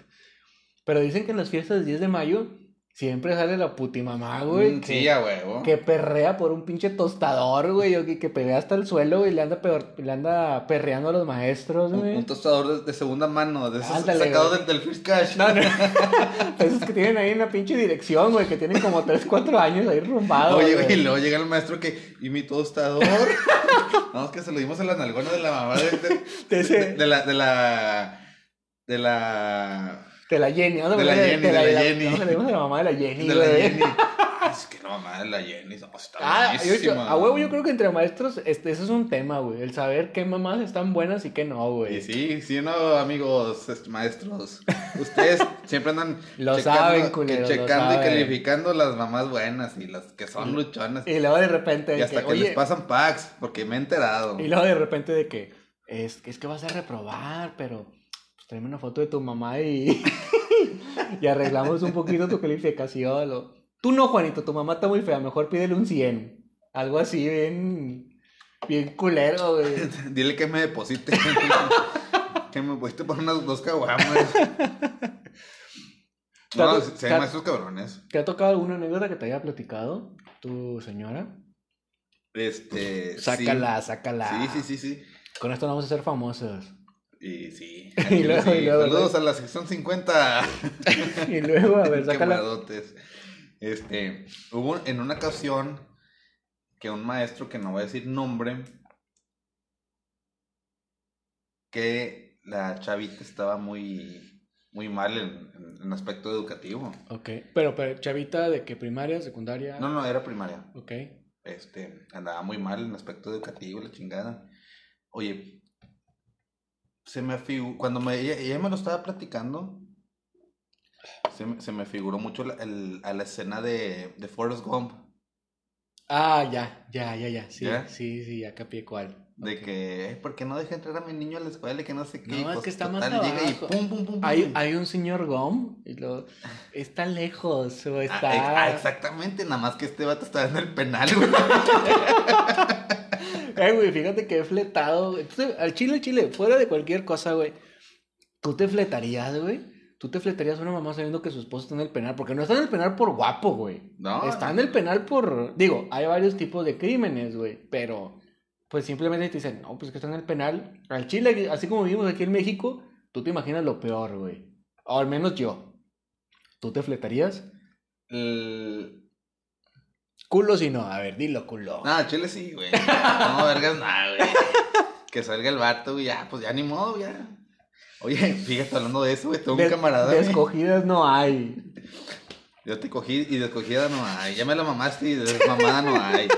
Pero dicen que en las fiestas del 10 de mayo Siempre sale la puti mamá, güey. Mm, sí, a huevo. Que perrea por un pinche tostador, güey. Que, que pelea hasta el suelo, güey. Le anda, peor, le anda perreando a los maestros, güey. Un, tostador de, segunda mano. De esos sacados del, First Cash. No, no. esos que tienen ahí una pinche dirección, güey. Que tienen como 3, 4 años ahí rumbados. Oye, güey. Y luego llega el maestro que. ¿Y mi tostador? no, es que se lo dimos en la nalgona de la mamá de, de, de la. De la. De la de la Jenny, ¿no? De la Jenny, de la Jenny. No, le la mamá de la Jenny, De la Jenny. Es que la mamá de la Jenny está ah, A huevo, yo creo que entre maestros, este, eso es un tema, güey. El saber qué mamás están buenas y qué no, güey. Y sí, sí, no, amigos maestros. Ustedes siempre andan lo saben, culero, checando y calificando las mamás buenas y las que son luchonas. Y luego de repente. Y hasta que, les pasan packs, porque me he enterado. Y luego de repente de que es, es que vas a reprobar, pero tráeme una foto de tu mamá y, y arreglamos un poquito tu calificación. Tú no, Juanito, tu mamá está muy fea, mejor pídele un 100. Algo así, bien, bien culero, güey. Dile que me deposite. que me pusiste por unas dos caguamas. No, se llaman esos cabrones. ¿Te ha tocado alguna anécdota que te haya platicado tu señora? Este. Sácala, sácala. Sí, sí, sí, sí. Con esto vamos a ser famosos. Y sí. y luego, Saludos a la sección 50. y luego, a ver, sácala. Este, hubo en una ocasión que un maestro, que no voy a decir nombre, que la chavita estaba muy, muy mal en, en, aspecto educativo. Ok, pero, pero chavita de qué, primaria, secundaria? No, no, era primaria. Ok. Este, andaba muy mal en aspecto educativo, la chingada. Oye, se me cuando me, ella, me lo estaba platicando, se, se me figuró mucho la, el, a la escena de, de Forrest Gump. Ah, ya, ya, ya, ya, sí, sí, sí, ya capié cuál. De que, ¿por qué no deja entrar a mi niño a la escuela y que no sé qué? No, es pues, que está más abajo. Llega y pum, pum, pum, hay, hay un señor Gump y lo, está lejos o ah, está... Ah, exactamente, nada más que este vato está en el penal, güey. Eh, güey, fíjate que he fletado. Entonces, al chile, al chile, fuera de cualquier cosa, güey. ¿Tú te fletarías, güey? ¿Tú te fletarías a una mamá sabiendo que su esposo está en el penal? Porque no está en el penal por guapo, güey. No. Está en el penal por... Digo, hay varios tipos de crímenes, güey. Pero, pues simplemente te dicen, no, pues que está en el penal. Al chile, así como vivimos aquí en México, tú te imaginas lo peor, güey. O al menos yo. ¿Tú te fletarías? El... Culo si no. A ver, dilo, culo. No, chile sí, güey. No, vergas, nada, güey. Que salga el vato, güey, ya, pues ya ni modo, ya. Oye, fíjate, hablando de eso, güey, tengo un De- camarada, De escogidas no hay. Yo te cogí y de escogida no hay. Ya me la mamaste y de desmamada no hay.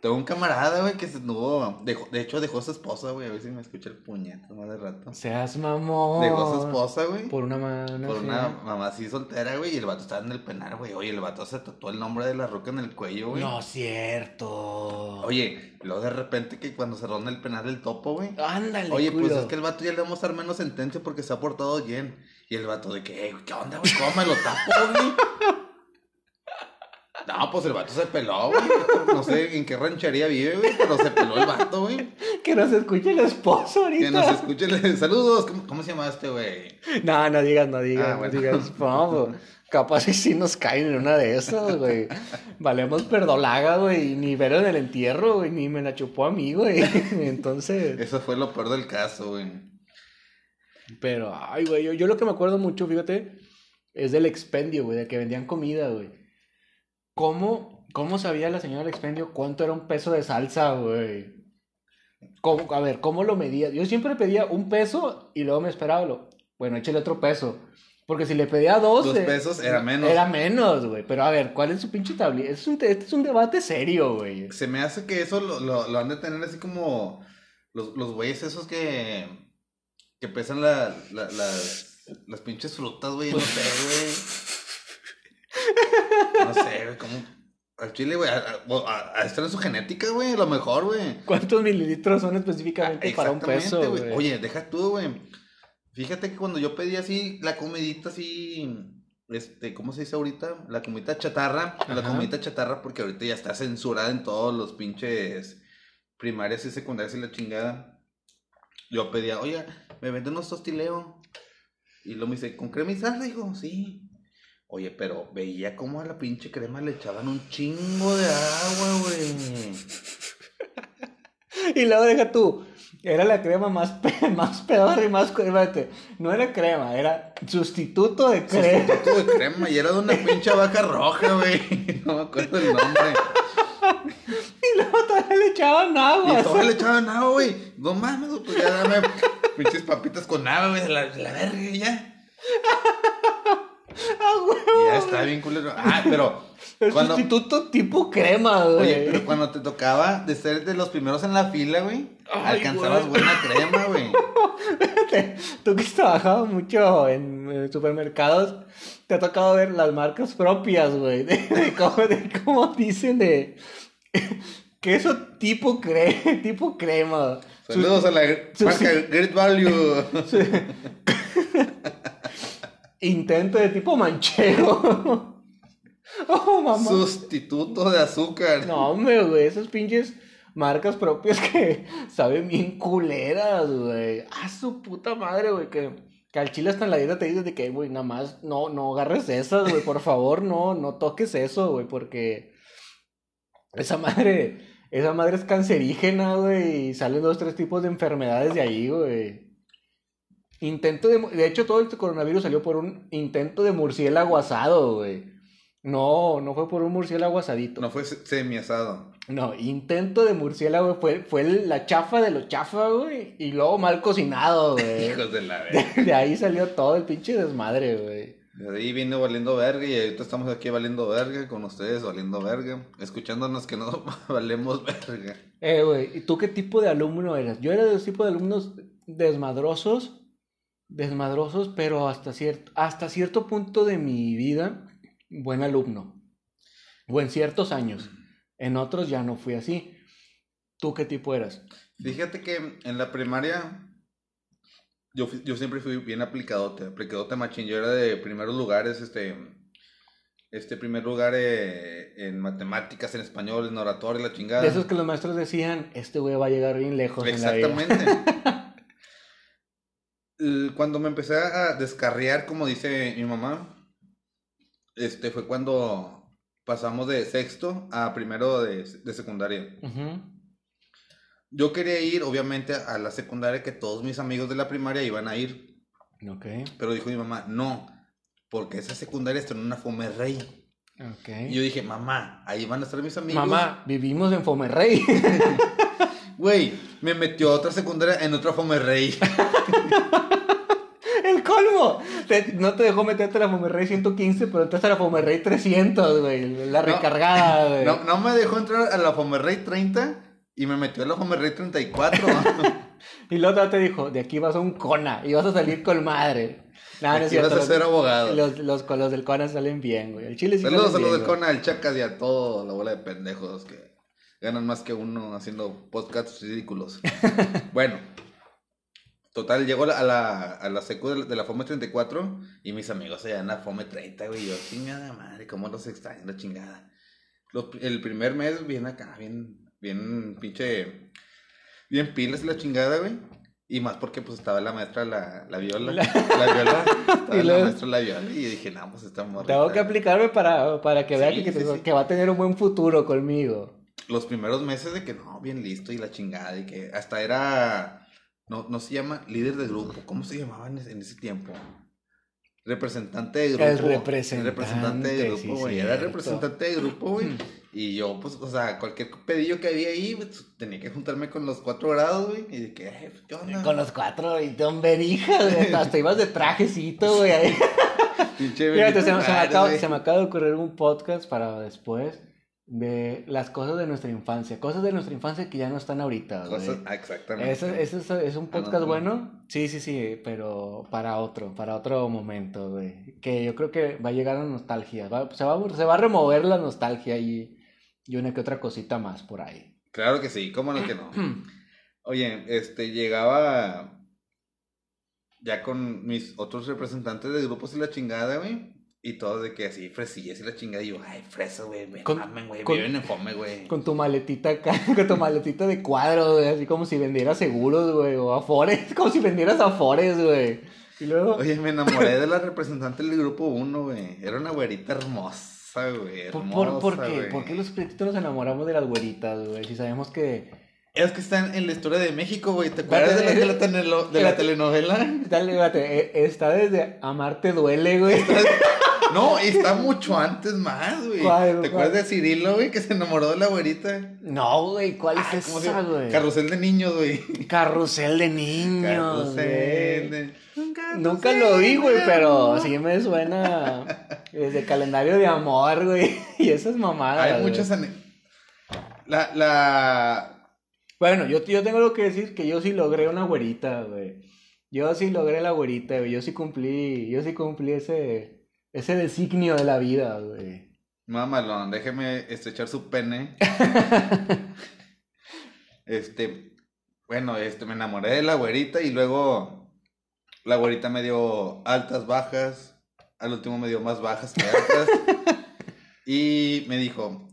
Tengo un camarada, güey, que se anduvo. Dejó, de hecho, dejó a su esposa, güey. A ver si me escucha el puñetazo más de rato. Seas mamón. Dejó a su esposa, güey. Por una mano. Por una mamá así soltera, güey. Y el vato estaba en el penal, güey. Oye, el vato se tatuó el nombre de la roca en el cuello, güey. No, cierto. Oye, luego de repente que cuando se ronda el penal del topo, güey. Ándale, Oye, pues es que el vato ya le vamos a dar menos sentencia porque se ha portado bien. Y el vato de que, "Eh, ¿qué onda, güey? ¿Cómo me lo tapo, güey? No, pues el vato se peló, güey. No sé en qué ranchería vive, güey, pero se peló el vato, güey. Que nos escuche el esposo ahorita. Que nos escuche. le- Saludos. ¿Cómo, cómo se llama este, güey? No, no digas, no digas, Ah, no bueno. digas. No, capaz y sí nos caen en una de esas, güey. Valemos perdolaga, güey. Ni ver en el entierro, güey. Ni me la chupó a mí, güey. Entonces. Eso fue lo peor del caso, güey. Pero, ay, güey. Yo, yo lo que me acuerdo mucho, fíjate, es del expendio, güey. De que vendían comida, güey. ¿Cómo, ¿Cómo sabía la señora del expendio cuánto era un peso de salsa, güey? ¿Cómo- a ver, ¿cómo lo medía? Yo siempre pedía un peso y luego me esperaba lo. Bueno, échale otro peso. Porque si le pedía dos. Dos eh, pesos era menos. Era menos, güey. Pero a ver, ¿cuál es su pinche tablilla? Es un, este es un debate serio, güey. Se me hace que eso lo, lo, lo han de tener así como los, los güeyes esos que, que pesan la, la- las, las pinches frutas, güey. No sé, güey. No sé, güey, cómo. Al chile, güey, a, a, a- a estar en su genética, güey, lo mejor, güey. ¿Cuántos mililitros son específicamente para un peso, güey. Oye, deja tú, güey. Fíjate que cuando yo pedí así la comidita así, este, ¿cómo se dice ahorita? La comidita chatarra, la Ajá. comidita chatarra porque ahorita ya está censurada en todos los pinches primarias y secundarias y la chingada. Yo pedía, oye, me vende unos tostileo. Y lo me dice, ¿con crema y sal? Dijo, sí. Oye, pero veía cómo a la pinche crema le echaban un chingo de agua, güey. Y luego deja tú. Era la crema más, pe más pedorra y más. Espérate, no era crema, era sustituto de crema. Sustituto de crema y era de una pinche vaca roja, güey. No me acuerdo el nombre. Y luego todavía le echaban agua. Y todavía le echaban agua, güey. No mames, pues ya dame pinches papitas con agua, güey, de la, de la verga ya. Ah, güey. Ya está bien culero. Ah, pero El cuando, sustituto tipo crema, güey. oye, pero cuando te tocaba de ser de los primeros en la fila, güey, Ay, alcanzabas güey. buena crema, güey. Tú que has trabajado mucho en eh, supermercados, te ha tocado ver las marcas propias, güey. De, de cómo, de cómo dicen de queso tipo, cre tipo crema. Saludos a la sus- marca Great Value. Intento de tipo manchego. Oh, mamá. Sustituto de azúcar. No, hombre, güey, esas pinches marcas propias que saben bien culeras, güey. A su puta madre, güey, que, que al chile hasta en la dieta te dicen de que, güey, nada más no, no agarres esas, güey, por favor, no, no toques eso, güey, porque esa madre, esa madre es cancerígena, güey, y salen dos, tres tipos de enfermedades de ahí, güey. Intento de, de hecho, todo este coronavirus salió por un intento de murciélago asado, güey. No, no fue por un murciélago asadito. No fue semi asado. No, intento de murciélago fue, fue la chafa de lo chafa, güey. Y luego mal cocinado, güey. Hijos de la verga. De, de ahí salió todo el pinche desmadre, güey. De ahí vino valiendo verga y ahorita estamos aquí valiendo verga con ustedes valiendo verga, escuchándonos que no valemos verga. Eh, güey, ¿y tú qué tipo de alumno eras? Yo era de los tipos de alumnos desmadrosos, desmadrosos, pero hasta cierto, hasta cierto punto de mi vida, buen alumno. O en ciertos años. En otros ya no fui así. ¿Tú qué tipo eras? Fíjate que en la primaria yo, yo siempre fui bien aplicadote, aplicadote machín. Yo era de primeros lugares, este, este primer lugar eh, en matemáticas, en español, en oratoria, la chingada. De esos que los maestros decían, este güey va a llegar bien lejos. Exactamente. En la vida. cuando me empecé a descarriar, como dice mi mamá, este fue cuando pasamos de sexto a primero de, de secundaria. Yo quería ir, obviamente, a la secundaria que todos mis amigos de la primaria iban a ir. Ok. Pero dijo mi mamá, no, porque esa secundaria está en una Fomerrey. Ok. Y yo dije, mamá, ahí van a estar mis amigos. Mamá, vivimos en Fomerrey. Güey, me metió a otra secundaria en otra Fomerrey. ¡El colmo! no te dejó meterte a la Fomerrey 115, pero entraste a la Fomerrey 300, güey. La recargada, güey. No, no, me dejó entrar a la Fomerrey 30 y me metió a la Fomerrey 34. y luego te dijo, de aquí vas a un Cona y vas a salir con madre. Nah, no es cierto. vas a ser abogado. Los, los, los, del Cona salen bien, güey. El Chile sí Saludos a los del Cona, al Chacas y a todo la bola de pendejos que ganan más que uno haciendo podcasts ridículos. bueno, total, llegó a la, a la secu de la FOME 34 y mis amigos allá en la FOME 30, güey. Yo, chingada madre, cómo los extraño la chingada. el primer mes, bien acá, bien, bien pinche, bien pilas la chingada, güey. Y más porque pues estaba la maestra la, la viola. La, viola. Estaba la maestra la viola. Y dije, no, pues está morrita. Tengo que aplicarme para, para que vea que, que, va a tener un buen futuro conmigo. Los primeros meses de que no, bien listo y la chingada. Y que hasta era. No, no se llama líder de grupo. ¿Cómo se llamaba en ese, tiempo? Representante de grupo. El representante. El representante de grupo, güey. era representante de grupo, güey. Y yo, pues, o sea, cualquier pedillo que había ahí, pues, tenía que juntarme con los cuatro grados, güey. Y de que, eh, ¿qué onda? Con los cuatro, y Don Berija, güey. Hasta ibas de trajecito, güey. Pinche se me acaba de ocurrir un podcast para después de las cosas de nuestra infancia, cosas de nuestra infancia que ya no están ahorita. Cosas, exactamente. ¿Eso, es, un podcast bueno? Sí, sí, sí, pero para otro, para otro momento, güey. Que yo creo que va a llegar a nostalgia, se, va, se va a remover la nostalgia y, y una que otra cosita más por ahí. Claro que sí, ¿cómo no que no? Oye, este, llegaba ya con mis otros representantes de grupos y la chingada, güey. Y todo de que así, fresillas y la chingada. Y yo, ay, fresa, güey, me mamen, güey, viven en fome, güey. Con tu maletita acá, con tu maletita de cuadro, güey, así como si vendieras seguros, güey, o afores, como si vendieras afores, güey. Y luego... Oye, me enamoré de la representante del grupo 1, güey. Era una güerita hermosa, güey, hermosa, ¿Por, por, qué? ¿Por qué los pretitos nos enamoramos de las güeritas, güey? Si sabemos que... Es que están en la historia de México, güey. ¿Te acuerdas de, la, de, la, de la telenovela? Dale, date. Está desde Amarte duele, güey. No, está mucho antes más, güey. ¿Te acuerdas de Cirilo, güey, que se enamoró de la güerita? No, güey, ¿cuál es esa, güey? Carrusel de niños, güey. Carrusel de niños. Carrusel de... Nunca lo vi, güey, pero sí me suena desde calendario de amor, güey. Y esas mamadas. Hay muchas. La, la. Bueno, yo, yo tengo lo que decir que yo sí logré una güerita, güey. Yo sí logré la güerita, güey. Yo sí cumplí, yo sí cumplí ese ese designio de la vida, güey. Mamalón, déjeme estrechar su pene. este, bueno, este, me enamoré de la güerita y luego la güerita me dio altas, bajas. Al último me dio más bajas que altas. y me dijo,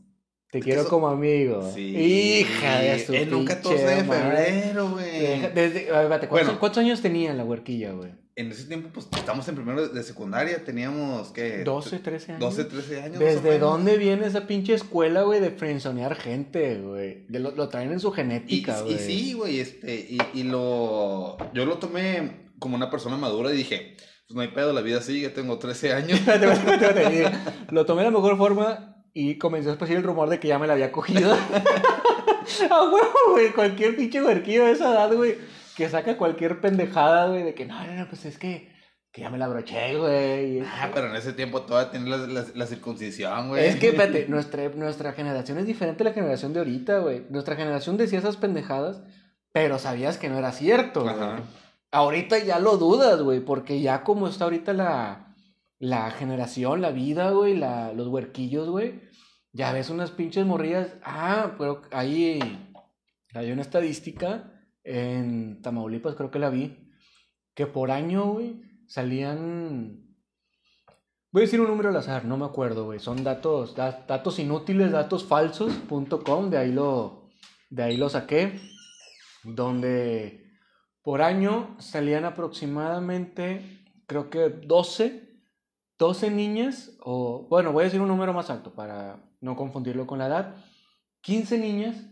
te quiero como amigo. Sí. Hija de su En un 14 de febrero, güey. Desde, ¿cuántos, bueno, ¿cuántos años tenía la huerquilla, güey? En ese tiempo, pues, estamos en primero de secundaria, teníamos, ¿qué? 12, 13 años. 12, 13 años. ¿Desde dónde viene esa pinche escuela, güey, de frenzonear gente, güey? Lo, lo, traen en su genética, güey. Y, sí, güey, este, y, y lo... Yo lo tomé como una persona madura y dije, pues no hay pedo, la vida sigue, tengo 13 años. lo tomé de la mejor forma y comenzó a esparcir el rumor de que ya me la había cogido. A huevo, güey. Cualquier pinche huerquillo de esa edad, güey. Que saca cualquier pendejada, güey. De que no, no, no, pues es que, que ya me la broché, güey. Ah, pero en ese tiempo todavía tiene la, la, circuncisión, güey. Es que, espérate, nuestra, nuestra generación es diferente a la generación de ahorita, güey. Nuestra generación decía esas pendejadas, pero sabías que no era cierto, Ajá. Ahorita ya lo dudas, güey. Porque ya como está ahorita la la generación, la vida, güey, la, los huerquillos, güey. Ya ves unas pinches morrillas. Ah, pero ahí hay una estadística en Tamaulipas, creo que la vi, que por año, güey, salían Voy a decir un número al azar, no me acuerdo, güey. Son datos, datos inútiles, datos falsos.com, de ahí lo, de ahí lo saqué. Donde por año salían aproximadamente, creo que 12, 12 niñas, o bueno, voy a decir un número más alto para no confundirlo con la edad. 15 niñas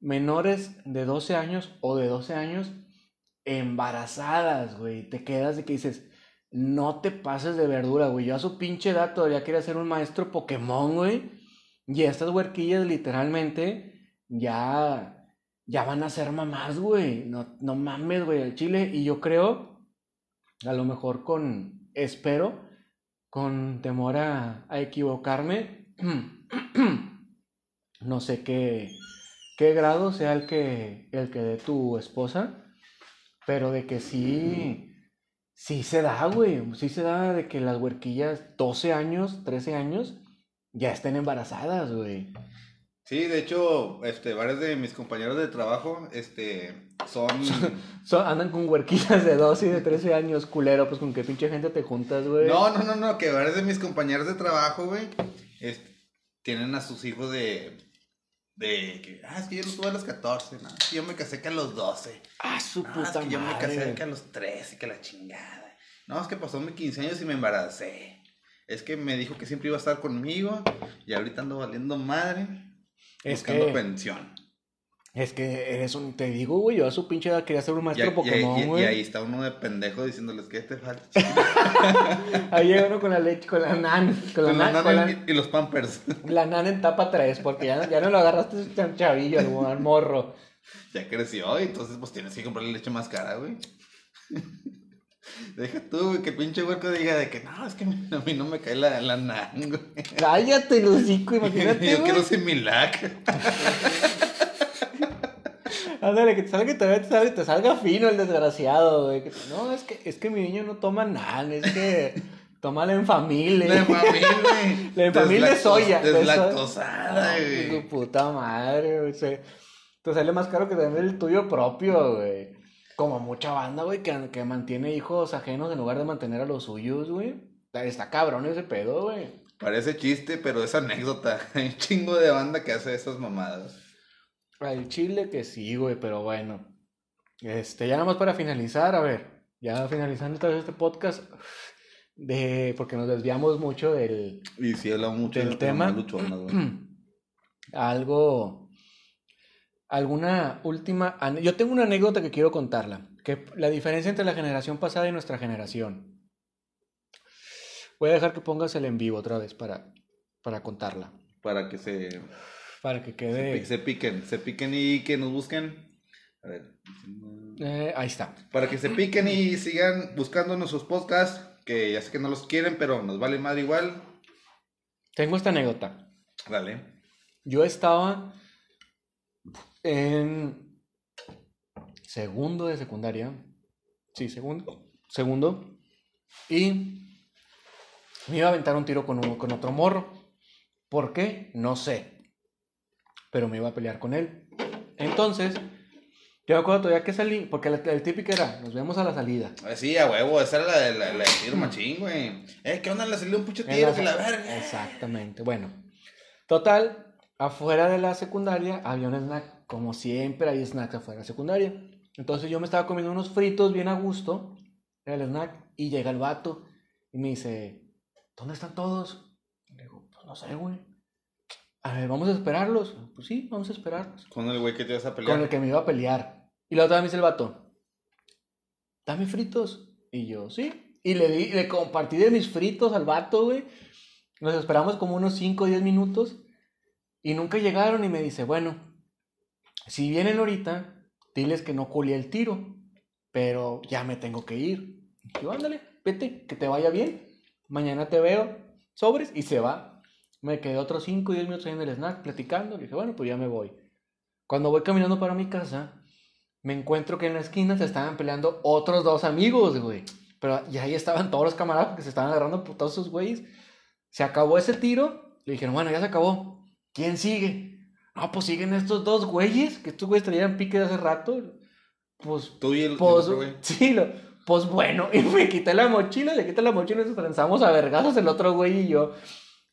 menores de 12 años o de 12 años embarazadas, güey. Te quedas de que dices, no te pases de verdura, güey. Yo a su pinche edad todavía quería ser un maestro Pokémon, güey. Y estas huerquillas literalmente ya, ya van a ser mamás, güey. No, no mames, güey, al chile. Y yo creo, a lo mejor con, espero, con temor a, a equivocarme, no sé qué, qué grado sea el que, el que dé tu esposa, pero de que sí Sí se da, güey. Sí se da de que las huerquillas, 12 años, 13 años, ya estén embarazadas, güey. Sí, de hecho, este, varios de mis compañeros de trabajo, este, son... son andan con huerquillas de 12 y de 13 años, culero, pues con qué pinche gente te juntas, güey. No, no, no, no, que varios de mis compañeros de trabajo, güey, tienen a sus hijos de de que, ah, es que yo no tuve a los 14, no, es que yo me casé que a los 12. Ah, su puta es que yo me casé que a los 13, que la chingada. No, es que pasó mis 15 años y me embaracé. Es que me dijo que siempre iba a estar conmigo y ahorita ando valiendo madre. Es buscando que... pensión. Es que eres un, te digo, güey, yo a su pinche edad quería ser un maestro Pokémon, güey. Y, ahí está uno de pendejo diciéndoles que te falta. ahí llega uno con la leche, con la nan. Con, la, nan, y los pampers. La nan en tapa 3, porque ya, ya no lo agarraste tan chavillo, al morro. Ya creció, entonces pues tienes que comprarle leche más cara, güey. Deja tú, güey, que pinche huerco diga de que no, es que a mí no me cae la, la nan, güey. Cállate, Lucico, imagínate. Yo quiero ser mi lac. Ándale, que te salga, te, te salga fino el desgraciado, güey. no, es que, es que mi niño no toma nada, es que toma la enfamile. La enfamile, güey. La enfamile de soya. Deslactosada, güey. Su puta madre, güey. Te sale más caro que tener el tuyo propio, güey. Como mucha banda, güey, que, que mantiene hijos ajenos en lugar de mantener a los suyos, güey. Está cabrón ese pedo, güey. Parece chiste, pero es anécdota. Hay un chingo de banda que hace esas mamadas. Al chile que sí, güey, pero bueno. Este, ya nada más para finalizar, a ver, ya finalizando este podcast, de, porque nos desviamos mucho del, y sí, mucho del tema. algo, alguna última, yo tengo una anécdota que quiero contarla, que la diferencia entre la generación pasada y nuestra generación. Voy a dejar que pongas el en vivo otra vez para, para contarla. Para que se para que quede. Se, piquen, se piquen y que nos busquen. A ver. Eh, ahí está. Para que se piquen y sigan buscando nuestros podcasts, que ya sé que no los quieren, pero nos vale madre igual. Tengo esta anécdota. Dale. Yo estaba en segundo de secundaria. Sí, segundo. Segundo. Y me iba a aventar un tiro con, con otro morro. ¿Por qué? No sé pero me iba a pelear con él. Entonces, yo me acuerdo todavía que salí, porque el, típico era, nos vemos a la salida. Ah, sí, a huevo, esa era la de la, la, tiro machín, güey. Eh, ¿qué onda? Le salió un pucho tiro, que la verga. Exactamente, bueno. Total, afuera de la secundaria había un snack, como siempre hay snacks afuera de la secundaria. Entonces yo me estaba comiendo unos fritos bien a gusto, era el snack, y llega el vato y me dice, ¿dónde están todos? le digo, pues no sé, güey. A ver, vamos a esperarlos. Pues sí, vamos a esperarlos. ¿Con el güey que te vas a pelear? Con el que me iba a pelear. Y la otra vez me dice el vato, dame fritos. Y yo, sí. Y le, di, le compartí de mis fritos al vato, güey. Nos esperamos como unos 5 o 10 minutos. Y nunca llegaron y me dice, bueno, si vienen ahorita, diles que no culé el tiro. Pero ya me tengo que ir. Y yo, ándale, vete, que te vaya bien. Mañana te veo, sobres, y se va. Me quedé otros 5 o 10 minutos ahí en el snack platicando. Le dije, bueno, pues ya me voy. Cuando voy caminando para mi casa, me encuentro que en la esquina se estaban peleando otros dos amigos, güey. Pero ya ahí estaban todos los camaradas que se estaban agarrando putados esos güeyes. Se acabó ese tiro. Le dijeron, bueno, ya se acabó. ¿Quién sigue? No, pues siguen estos dos güeyes, que estos güeyes traían pique de hace rato. Pues. Tú y el, pues, güey. Sí, lo, Pues bueno, y me quité la mochila, le quité la mochila y nos pensamos a vergazos el otro güey y yo.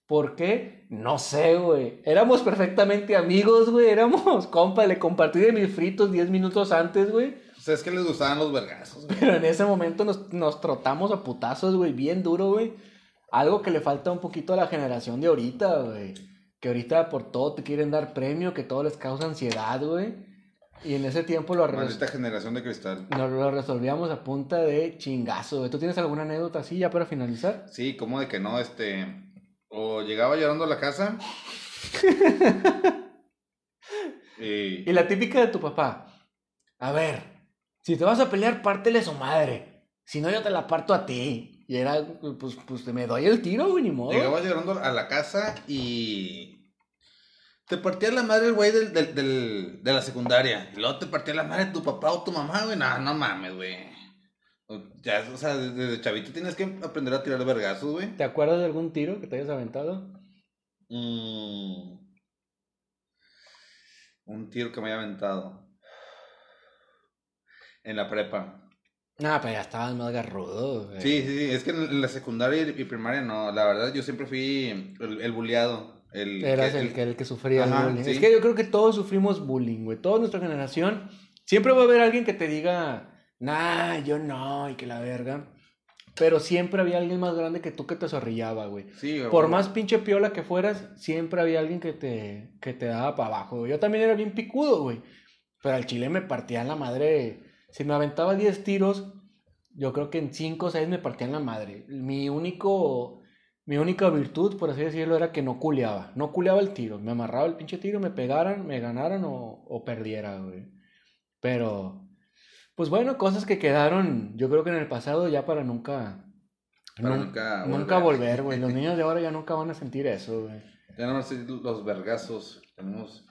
¿Por qué? No sé, güey. Éramos perfectamente amigos, güey. Éramos compa. Le compartí de mis fritos 10 minutos antes, güey. O sea, es que les gustaban los vergazos, güey. Pero en ese momento nos, nos trotamos a putazos, güey. Bien duro, güey. Algo que le falta un poquito a la generación de ahorita, güey. Que ahorita por todo te quieren dar premio, que todo les causa ansiedad, güey. Y en ese tiempo lo, Maldita generación de cristal. nos lo resolvíamos a punta de chingazo, güey. ¿Tú tienes alguna anécdota así ya para finalizar? Sí, como de que no, este. O llegaba llorando a la casa. y. Y la típica de tu papá. A ver, si te vas a pelear, pártele su madre. Si no, yo te la parto a ti. Y era, pues, pues me doy el tiro, güey, ni modo. Llegaba llorando a la casa y. Te partía la madre el güey del, del, del- de la secundaria. Y luego te partía la madre tu papá o tu mamá, güey. No, no mames, güey. Ya, o sea, desde, chavito tienes que aprender a tirar vergazos, güey. ¿Te acuerdas de algún tiro que te hayas aventado? Mm. Un tiro que me haya aventado. En la prepa. No, pero ya estabas más garrudo, güey. Sí, sí, sí. Es que en la secundaria y primaria no. La verdad, yo siempre fui el, el. El, Eras que- el, que, el que sufría el bullying. sí. Es que yo creo que todos sufrimos bullying, güey. Toda nuestra generación. Siempre va a haber alguien que te diga, nah, yo no, y que la verga. Pero siempre había alguien más grande que tú que te zorrillaba, güey. Sí, Por más pinche piola que fueras, siempre había alguien que te, que te daba para abajo. güey. Yo también era bien picudo, güey. Pero al chile me partían la madre. Si me aventaba 10 tiros, yo creo que en 5 o 6 me partían la madre. Mi único. Mi única virtud, por así decirlo, era que no culeaba. No culeaba el tiro. Me amarraba el pinche tiro, me pegaran, me ganaran o, o perdiera, güey. Pero. Pues bueno, cosas que quedaron, yo creo que en el pasado ya para nunca. Para nun- nunca Nunca volver. volver, güey. Los niños de ahora ya nunca van a sentir eso, güey. Ya no sé los vergazos. Tenemos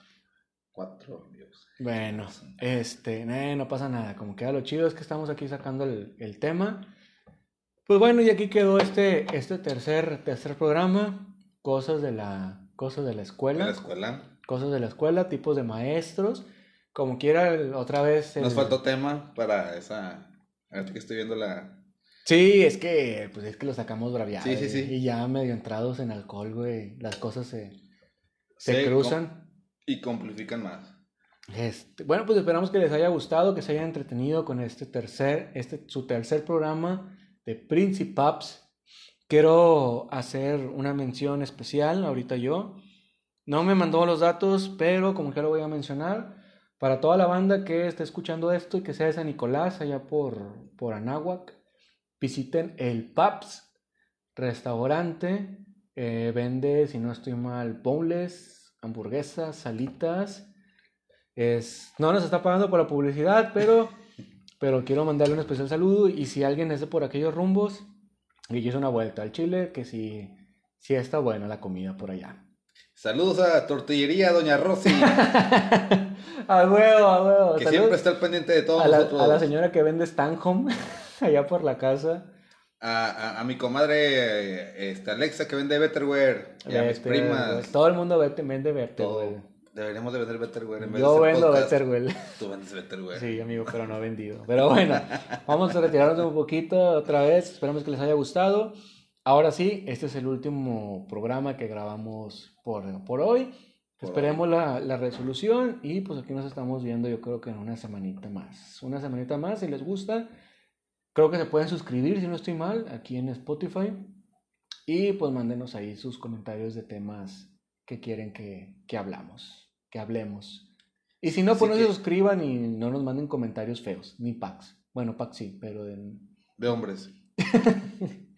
cuatro amigos. Bueno, este, eh, no pasa nada. Como queda lo chido es que estamos aquí sacando el, el tema. Pues bueno, y aquí quedó este, este tercer, tercer programa. Cosas de la, cosas de la escuela. la escuela. Cosas de la escuela, tipos de maestros. Como quiera, otra vez. el- Nos faltó tema para esa. Ahorita que estoy viendo la. Sí, es que, pues es que lo sacamos braviados. Sí, sí, sí. Y ya medio entrados en alcohol, güey. Las cosas se, se Se cruzan. Y complican más. Este, bueno, pues esperamos que les haya gustado, que se hayan entretenido con este tercer, este, su tercer programa de Principaps. Quiero hacer una mención especial ahorita yo. No me mandó los datos, pero como que lo voy a mencionar, para toda la banda que esté escuchando esto y que sea de San Nicolás, allá por, por Anáhuac, visiten el Paps restaurante. eh, vende, si no estoy mal, boneless, hamburguesas, salitas. Es, no nos está pagando por la publicidad, pero, pero quiero mandarle un especial saludo. Y si alguien es de por aquellos rumbos y quiso una vuelta al Chile, que si, si está buena la comida por allá. Saludos a Tortillería Doña Rosy, a huevo, a huevo. que Saludos siempre está al pendiente de todos a, la, nosotros. a la señora que vende Stanhome allá por la casa. A, a- a mi comadre este, Alexa que vende Betterware. Y a mis primas. Todo el mundo vende güey. Deberíamos de vender Betterware en vez Yo de vendo. Better, güey. Tú vendes Betterware. Sí, amigo, pero no vendido. Pero bueno, vamos a retirarnos un poquito otra vez. Esperamos que les haya gustado. Ahora sí, este es el último programa que grabamos por, por hoy. Esperemos la, la resolución y pues aquí nos estamos viendo yo creo que en una semanita más. Una semanita más, si les gusta. Creo que se pueden suscribir, si no estoy mal, aquí en Spotify. Y pues mándenos ahí sus comentarios de temas que quieren que, que hablamos, que hablemos. Y si no, pues no se suscriban y no nos manden comentarios feos, ni packs. Bueno, packs sí, pero de... De hombres.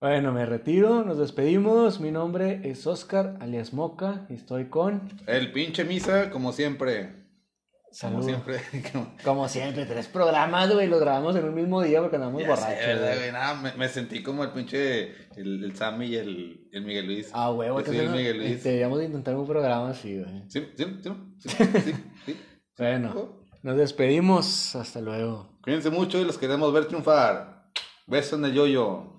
Bueno, me retiro, nos despedimos. Mi nombre es Oscar, alias Moca, y estoy con... El pinche misa, como siempre. Como Saludos. siempre. Como- Como siempre, tres programas, güey, los grabamos en un mismo día porque andamos Ya sé, borrachos. ¿verdad, güey. güey? Nada, me, me sentí como el pinche. El, el Sammy y el, el Miguel Luis. Ah, soy entonces el Miguel Luis. deberíamos de intentar un programa así, güey. Sí, sí, sí, sí, sí, sí. Bueno, nos despedimos. Hasta luego. Cuídense mucho y los queremos ver triunfar. Besos en el yoyo.